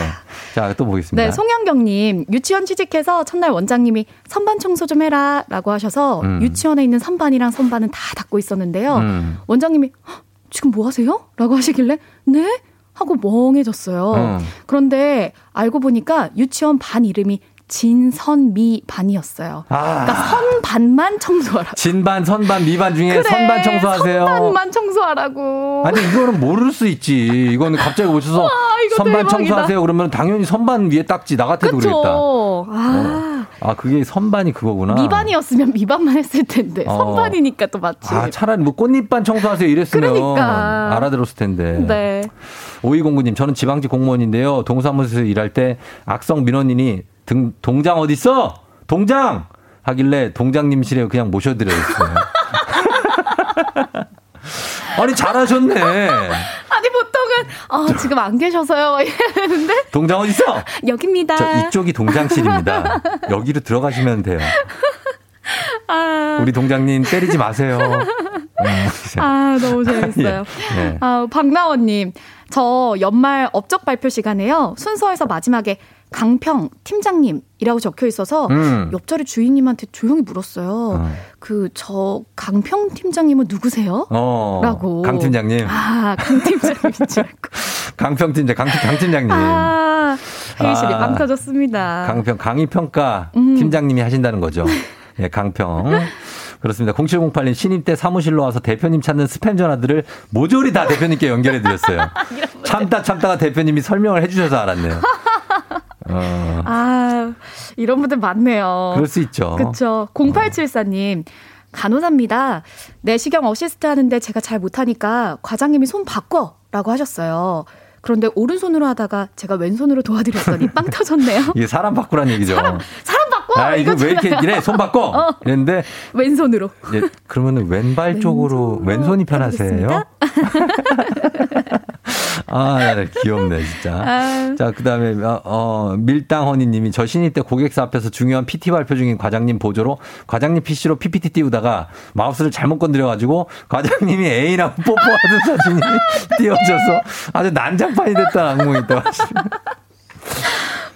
자, 또 보겠습니다. 네, 송영경 님 유치원 취직해서 첫날 원장님이 선반 청소 좀 해라라고 하셔서 음. 유치원에 있는 선반이랑 선반은 다 닦고 있었는데요. 음. 원장님이 "헉, 지금 뭐 하세요?라고 하시길래 네 하고 멍해졌어요. 음. 그런데 알고 보니까 유치원 반 이름이 진선미 반이었어요. 아. 그러니까 선반만 청소하라. 진반, 선반, 미반 중에 그래, 선반 청소하세요. 선반만 청소하라고. 아니 이거는 모를 수 있지. 이거는 갑자기 오셔서 와, 이거 선반 대박이다. 청소하세요. 그러면 당연히 선반 위에 딱지 나 같아도. 그쵸. 아, 아 그게 선반이 그거구나. 미반이었으면 미반만 했을 텐데 어. 선반이니까 또 맞지. 아 차라리 뭐 꽃잎반 청소하세요 이랬으면 그러니까. 알아들었을 텐데. 네. 오이공구님 저는 지방직 공무원인데요. 동사무소에서 일할 때 악성 민원인이 등 동장 어디 있어? 동장 하길래 동장님실에 그냥 모셔드려야겠어요. 아니 잘하셨네. 아니 보통은 아 지금 안 계셔서요 이래야 되는데 동장 어디 있어? 여기입니다. 저 이쪽이 동장실입니다. 여기로 들어가시면 돼요. 아, 우리 동장님 때리지 마세요. 음, 아 너무 재밌어요. 예. 네. 아 박나원님 저 연말 업적 발표 시간에요 순서에서 마지막에 강평 팀장님이라고 적혀 있어서 음. 옆자리 주인님한테 조용히 물었어요. 그저 강평 팀장님은 누구세요? 어, 라고. 강 팀장님, 아, 강 팀장님인 줄 알고. 강평 팀장, 강, 강 팀장님. 아, 회의실이 아. 빵 터졌습니다. 강평, 강의 평가 음. 팀장님이 하신다는 거죠. 예, 강평. 그렇습니다. 0708님 신입 때 사무실로 와서 대표님 찾는 스팸 전화들을 모조리 다 대표님께 연결해 드렸어요. 참다 참다가 대표님이 설명을 해 주셔서 알았네요. 어, 아, 이런 분들 많네요. 그럴 수 있죠. 그쵸. 0874님. 간호사입니다. 내시경 어시스트 하는데 제가 잘 못하니까 과장님이 손 바꿔! 라고 하셨어요. 그런데 오른손으로 하다가 제가 왼손으로 도와드렸더니 빵 터졌네요. 이게 사람 바꾸란 얘기죠. 사람 바꿔! 아, 이거 왜 이렇게 이래? 손 바꿔! 어. 이랬는데, 왼손으로. 예, 그러면은 왼발 쪽으로, 왼손이 편하세요? 아, 네, 귀엽네, 진짜. 아. 자, 그 다음에, 어, 어, 밀당허니 님이 저 신입 때 고객사 앞에서 중요한 PT 발표 중인 과장님 보조로 과장님 PC로 PPT 띄우다가 마우스를 잘못 건드려가지고 과장님이 애인하고 뽀뽀하는 사진이 띄워져서 아주 난장판이 됐다는 악몽이 있다고 하시네요.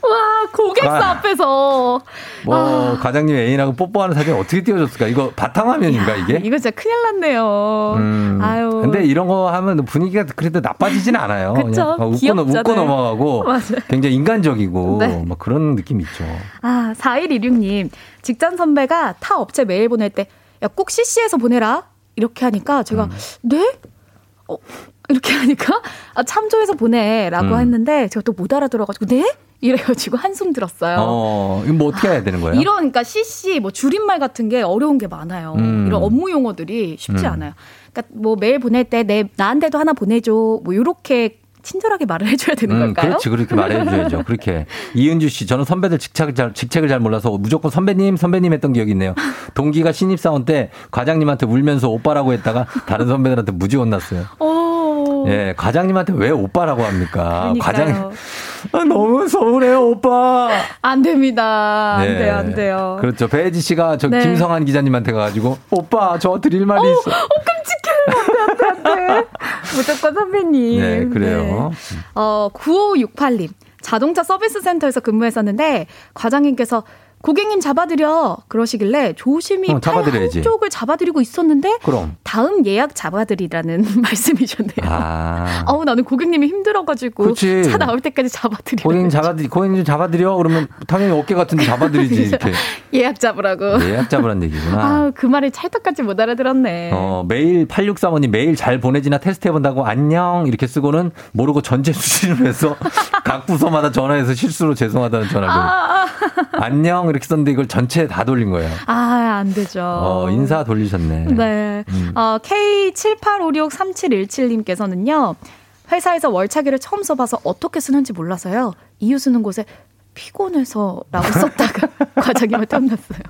와, 고객사 아. 앞에서. 뭐, 아. 과장님 애인하고 뽀뽀하는 사진 어떻게 띄워졌을까? 이거 바탕화면인가, 이게? 이거 진짜 큰일 났네요. 음, 아유. 근데 이런 거 하면 분위기가 그래도 나빠지진 않아요. 그쵸? 막 웃고, 귀엽잖아요. 웃고 넘어가고 맞아요. 굉장히 인간적이고 네. 막 그런 느낌이 있죠. 아, 4126님. 직장 선배가 타 업체 메일 보낼 때, 야, 꼭 CC해서 보내라. 이렇게 하니까 제가, 음. 네? 어, 이렇게 하니까, 아, 참조해서 보내라고 음. 했는데, 제가 또 못 알아들어가지고, 네? 이래가지고 한숨 들었어요. 어, 이거 뭐 어떻게 해야 되는 거예요? 이런, 그러니까 CC, 뭐 줄임말 같은 게 어려운 게 많아요. 음. 이런 업무 용어들이 쉽지 음. 않아요. 그러니까 뭐 메일 보낼 때, 내, 나한테도 하나 보내줘. 뭐, 요렇게 친절하게 말을 해줘야 되는 음, 걸까요? 그렇지, 그렇게 말해줘야죠. 그렇게. 이은주 씨, 저는 선배들 직책을 잘, 직책을 잘 몰라서 무조건 선배님, 선배님 했던 기억이 있네요. 동기가 신입사원 때 과장님한테 울면서 오빠라고 했다가 다른 선배들한테 무지 혼났어요. 오. 예, 과장님한테 왜 오빠라고 합니까? 그러니까요. 과장님. 아, 너무 서운해요, 오빠. 안 됩니다. 안 돼요, 안 돼요. 그렇죠. 배지 씨가 저 네. 김성한 기자님한테 가가지고 오빠 저 드릴 말이 있어. 무조건 선배님. 네, 그래요. 네. 어, 9568님. 자동차 서비스 센터에서 근무했었는데 과장님께서 고객님 잡아드려 그러시길래 조심히 어, 팔 잡아드려야지. 한쪽을 잡아드리고 있었는데 그럼. 다음 예약 잡아드리라는 말씀이셨네요. 아. 어우 나는 고객님이 힘들어가지고 그렇지. 차 나올 때까지 잡아드려 고객님 잡아드리, 고객님 좀 잡아드려? 그러면 당연히 어깨 같은데 잡아드리지, 이렇게. 예약 잡으라고. 예약 잡으란 얘기구나. 아, 그 말을 찰떡같이 못 알아들었네. 어, 메일 8635님 메일 잘 보내지나 테스트 해본다고 안녕 이렇게 쓰고는 모르고 전체 수신을 해서 각 부서마다 전화해서 실수로 죄송하다는 전화를. 아, 아. 안녕 이렇게 썼는데 이걸 전체 다 돌린 거예요. 아, 안 되죠. 어, 인사 돌리셨네. 네. 음. 어, K78563717님께서는요, 회사에서 월차기를 처음 써봐서 어떻게 쓰는지 몰라서요, 이유 쓰는 곳에 피곤해서 라고 썼다가 과장님한테 혼났어요.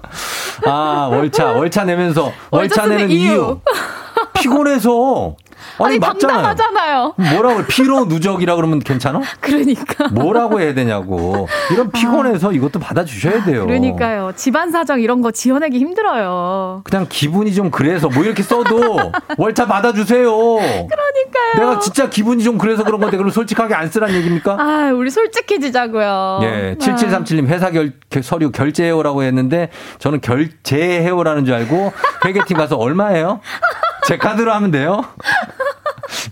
아, 월차, 월차 내면서, 월차 월차 내는 이유. 이유. 피곤해서. 아니, 아니, 맞잖아요. 당당하잖아요. 뭐라고, 피로 누적이라 그러면 괜찮아? 그러니까. 뭐라고 해야 되냐고. 이런 피곤해서 이것도 받아주셔야 돼요. 그러니까요. 집안 사정 이런 거 지어내기 힘들어요. 그냥 기분이 좀 그래서 뭐 이렇게 써도 월차 받아주세요. 그러니까요. 내가 진짜 기분이 좀 그래서 그런 건데 그럼 솔직하게 안 쓰란 얘기입니까? 아, 우리 솔직해지자고요. 예, 아. 7737님 회사 결, 결- 서류 결제해요라고 했는데 저는 결제해요라는 줄 알고 회계팀 가서 얼마예요? 제 카드로 하면 돼요?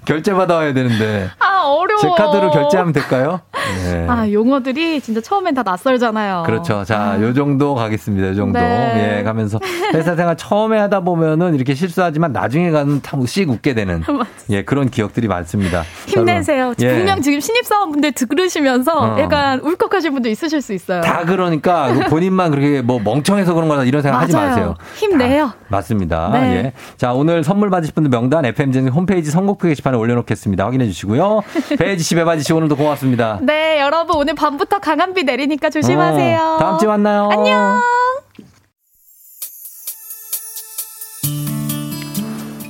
결제 받아 와야 되는데 아, 어려워. 제 카드로 결제하면 될까요? 네. 아, 용어들이 진짜 처음엔 다 낯설잖아요. 그렇죠. 자, 요 정도 가겠습니다. 요 정도. 네. 예, 가면서 회사 생활 처음에 하다 보면은 이렇게 실수하지만 나중에 가면 탐씩 웃게 되는 예, 그런 기억들이 많습니다. 힘내세요. 예. 분명 지금 신입사원분들 들으시면서 어. 약간 울컥하실 분도 있으실 수 있어요. 다 그러니까 본인만 그렇게 뭐 멍청해서 그런 거다 이런 생각 하지 맞아요. 마세요. 힘내요. 맞습니다. 네. 예. 자, 오늘 선물 받으실 분들 명단 FM진 홈페이지 선곡표 게시판에 올려놓겠습니다. 확인해 주시고요. 배지 씨, 배바지 씨 오늘도 고맙습니다. 네, 여러분 오늘 밤부터 강한 비 내리니까 조심하세요. 어, 다음 주에 만나요. 안녕.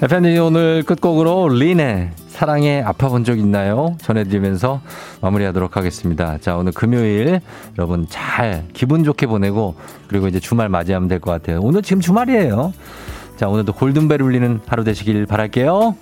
FM진 오늘 끝곡으로 린의 사랑에 아파본 적 있나요? 전해드리면서 마무리하도록 하겠습니다. 자, 오늘 금요일 여러분 잘 기분 좋게 보내고 그리고 이제 주말 맞이하면 될 것 같아요. 오늘 지금 주말이에요. 자, 오늘도 골든벨 울리는 하루 되시길 바랄게요.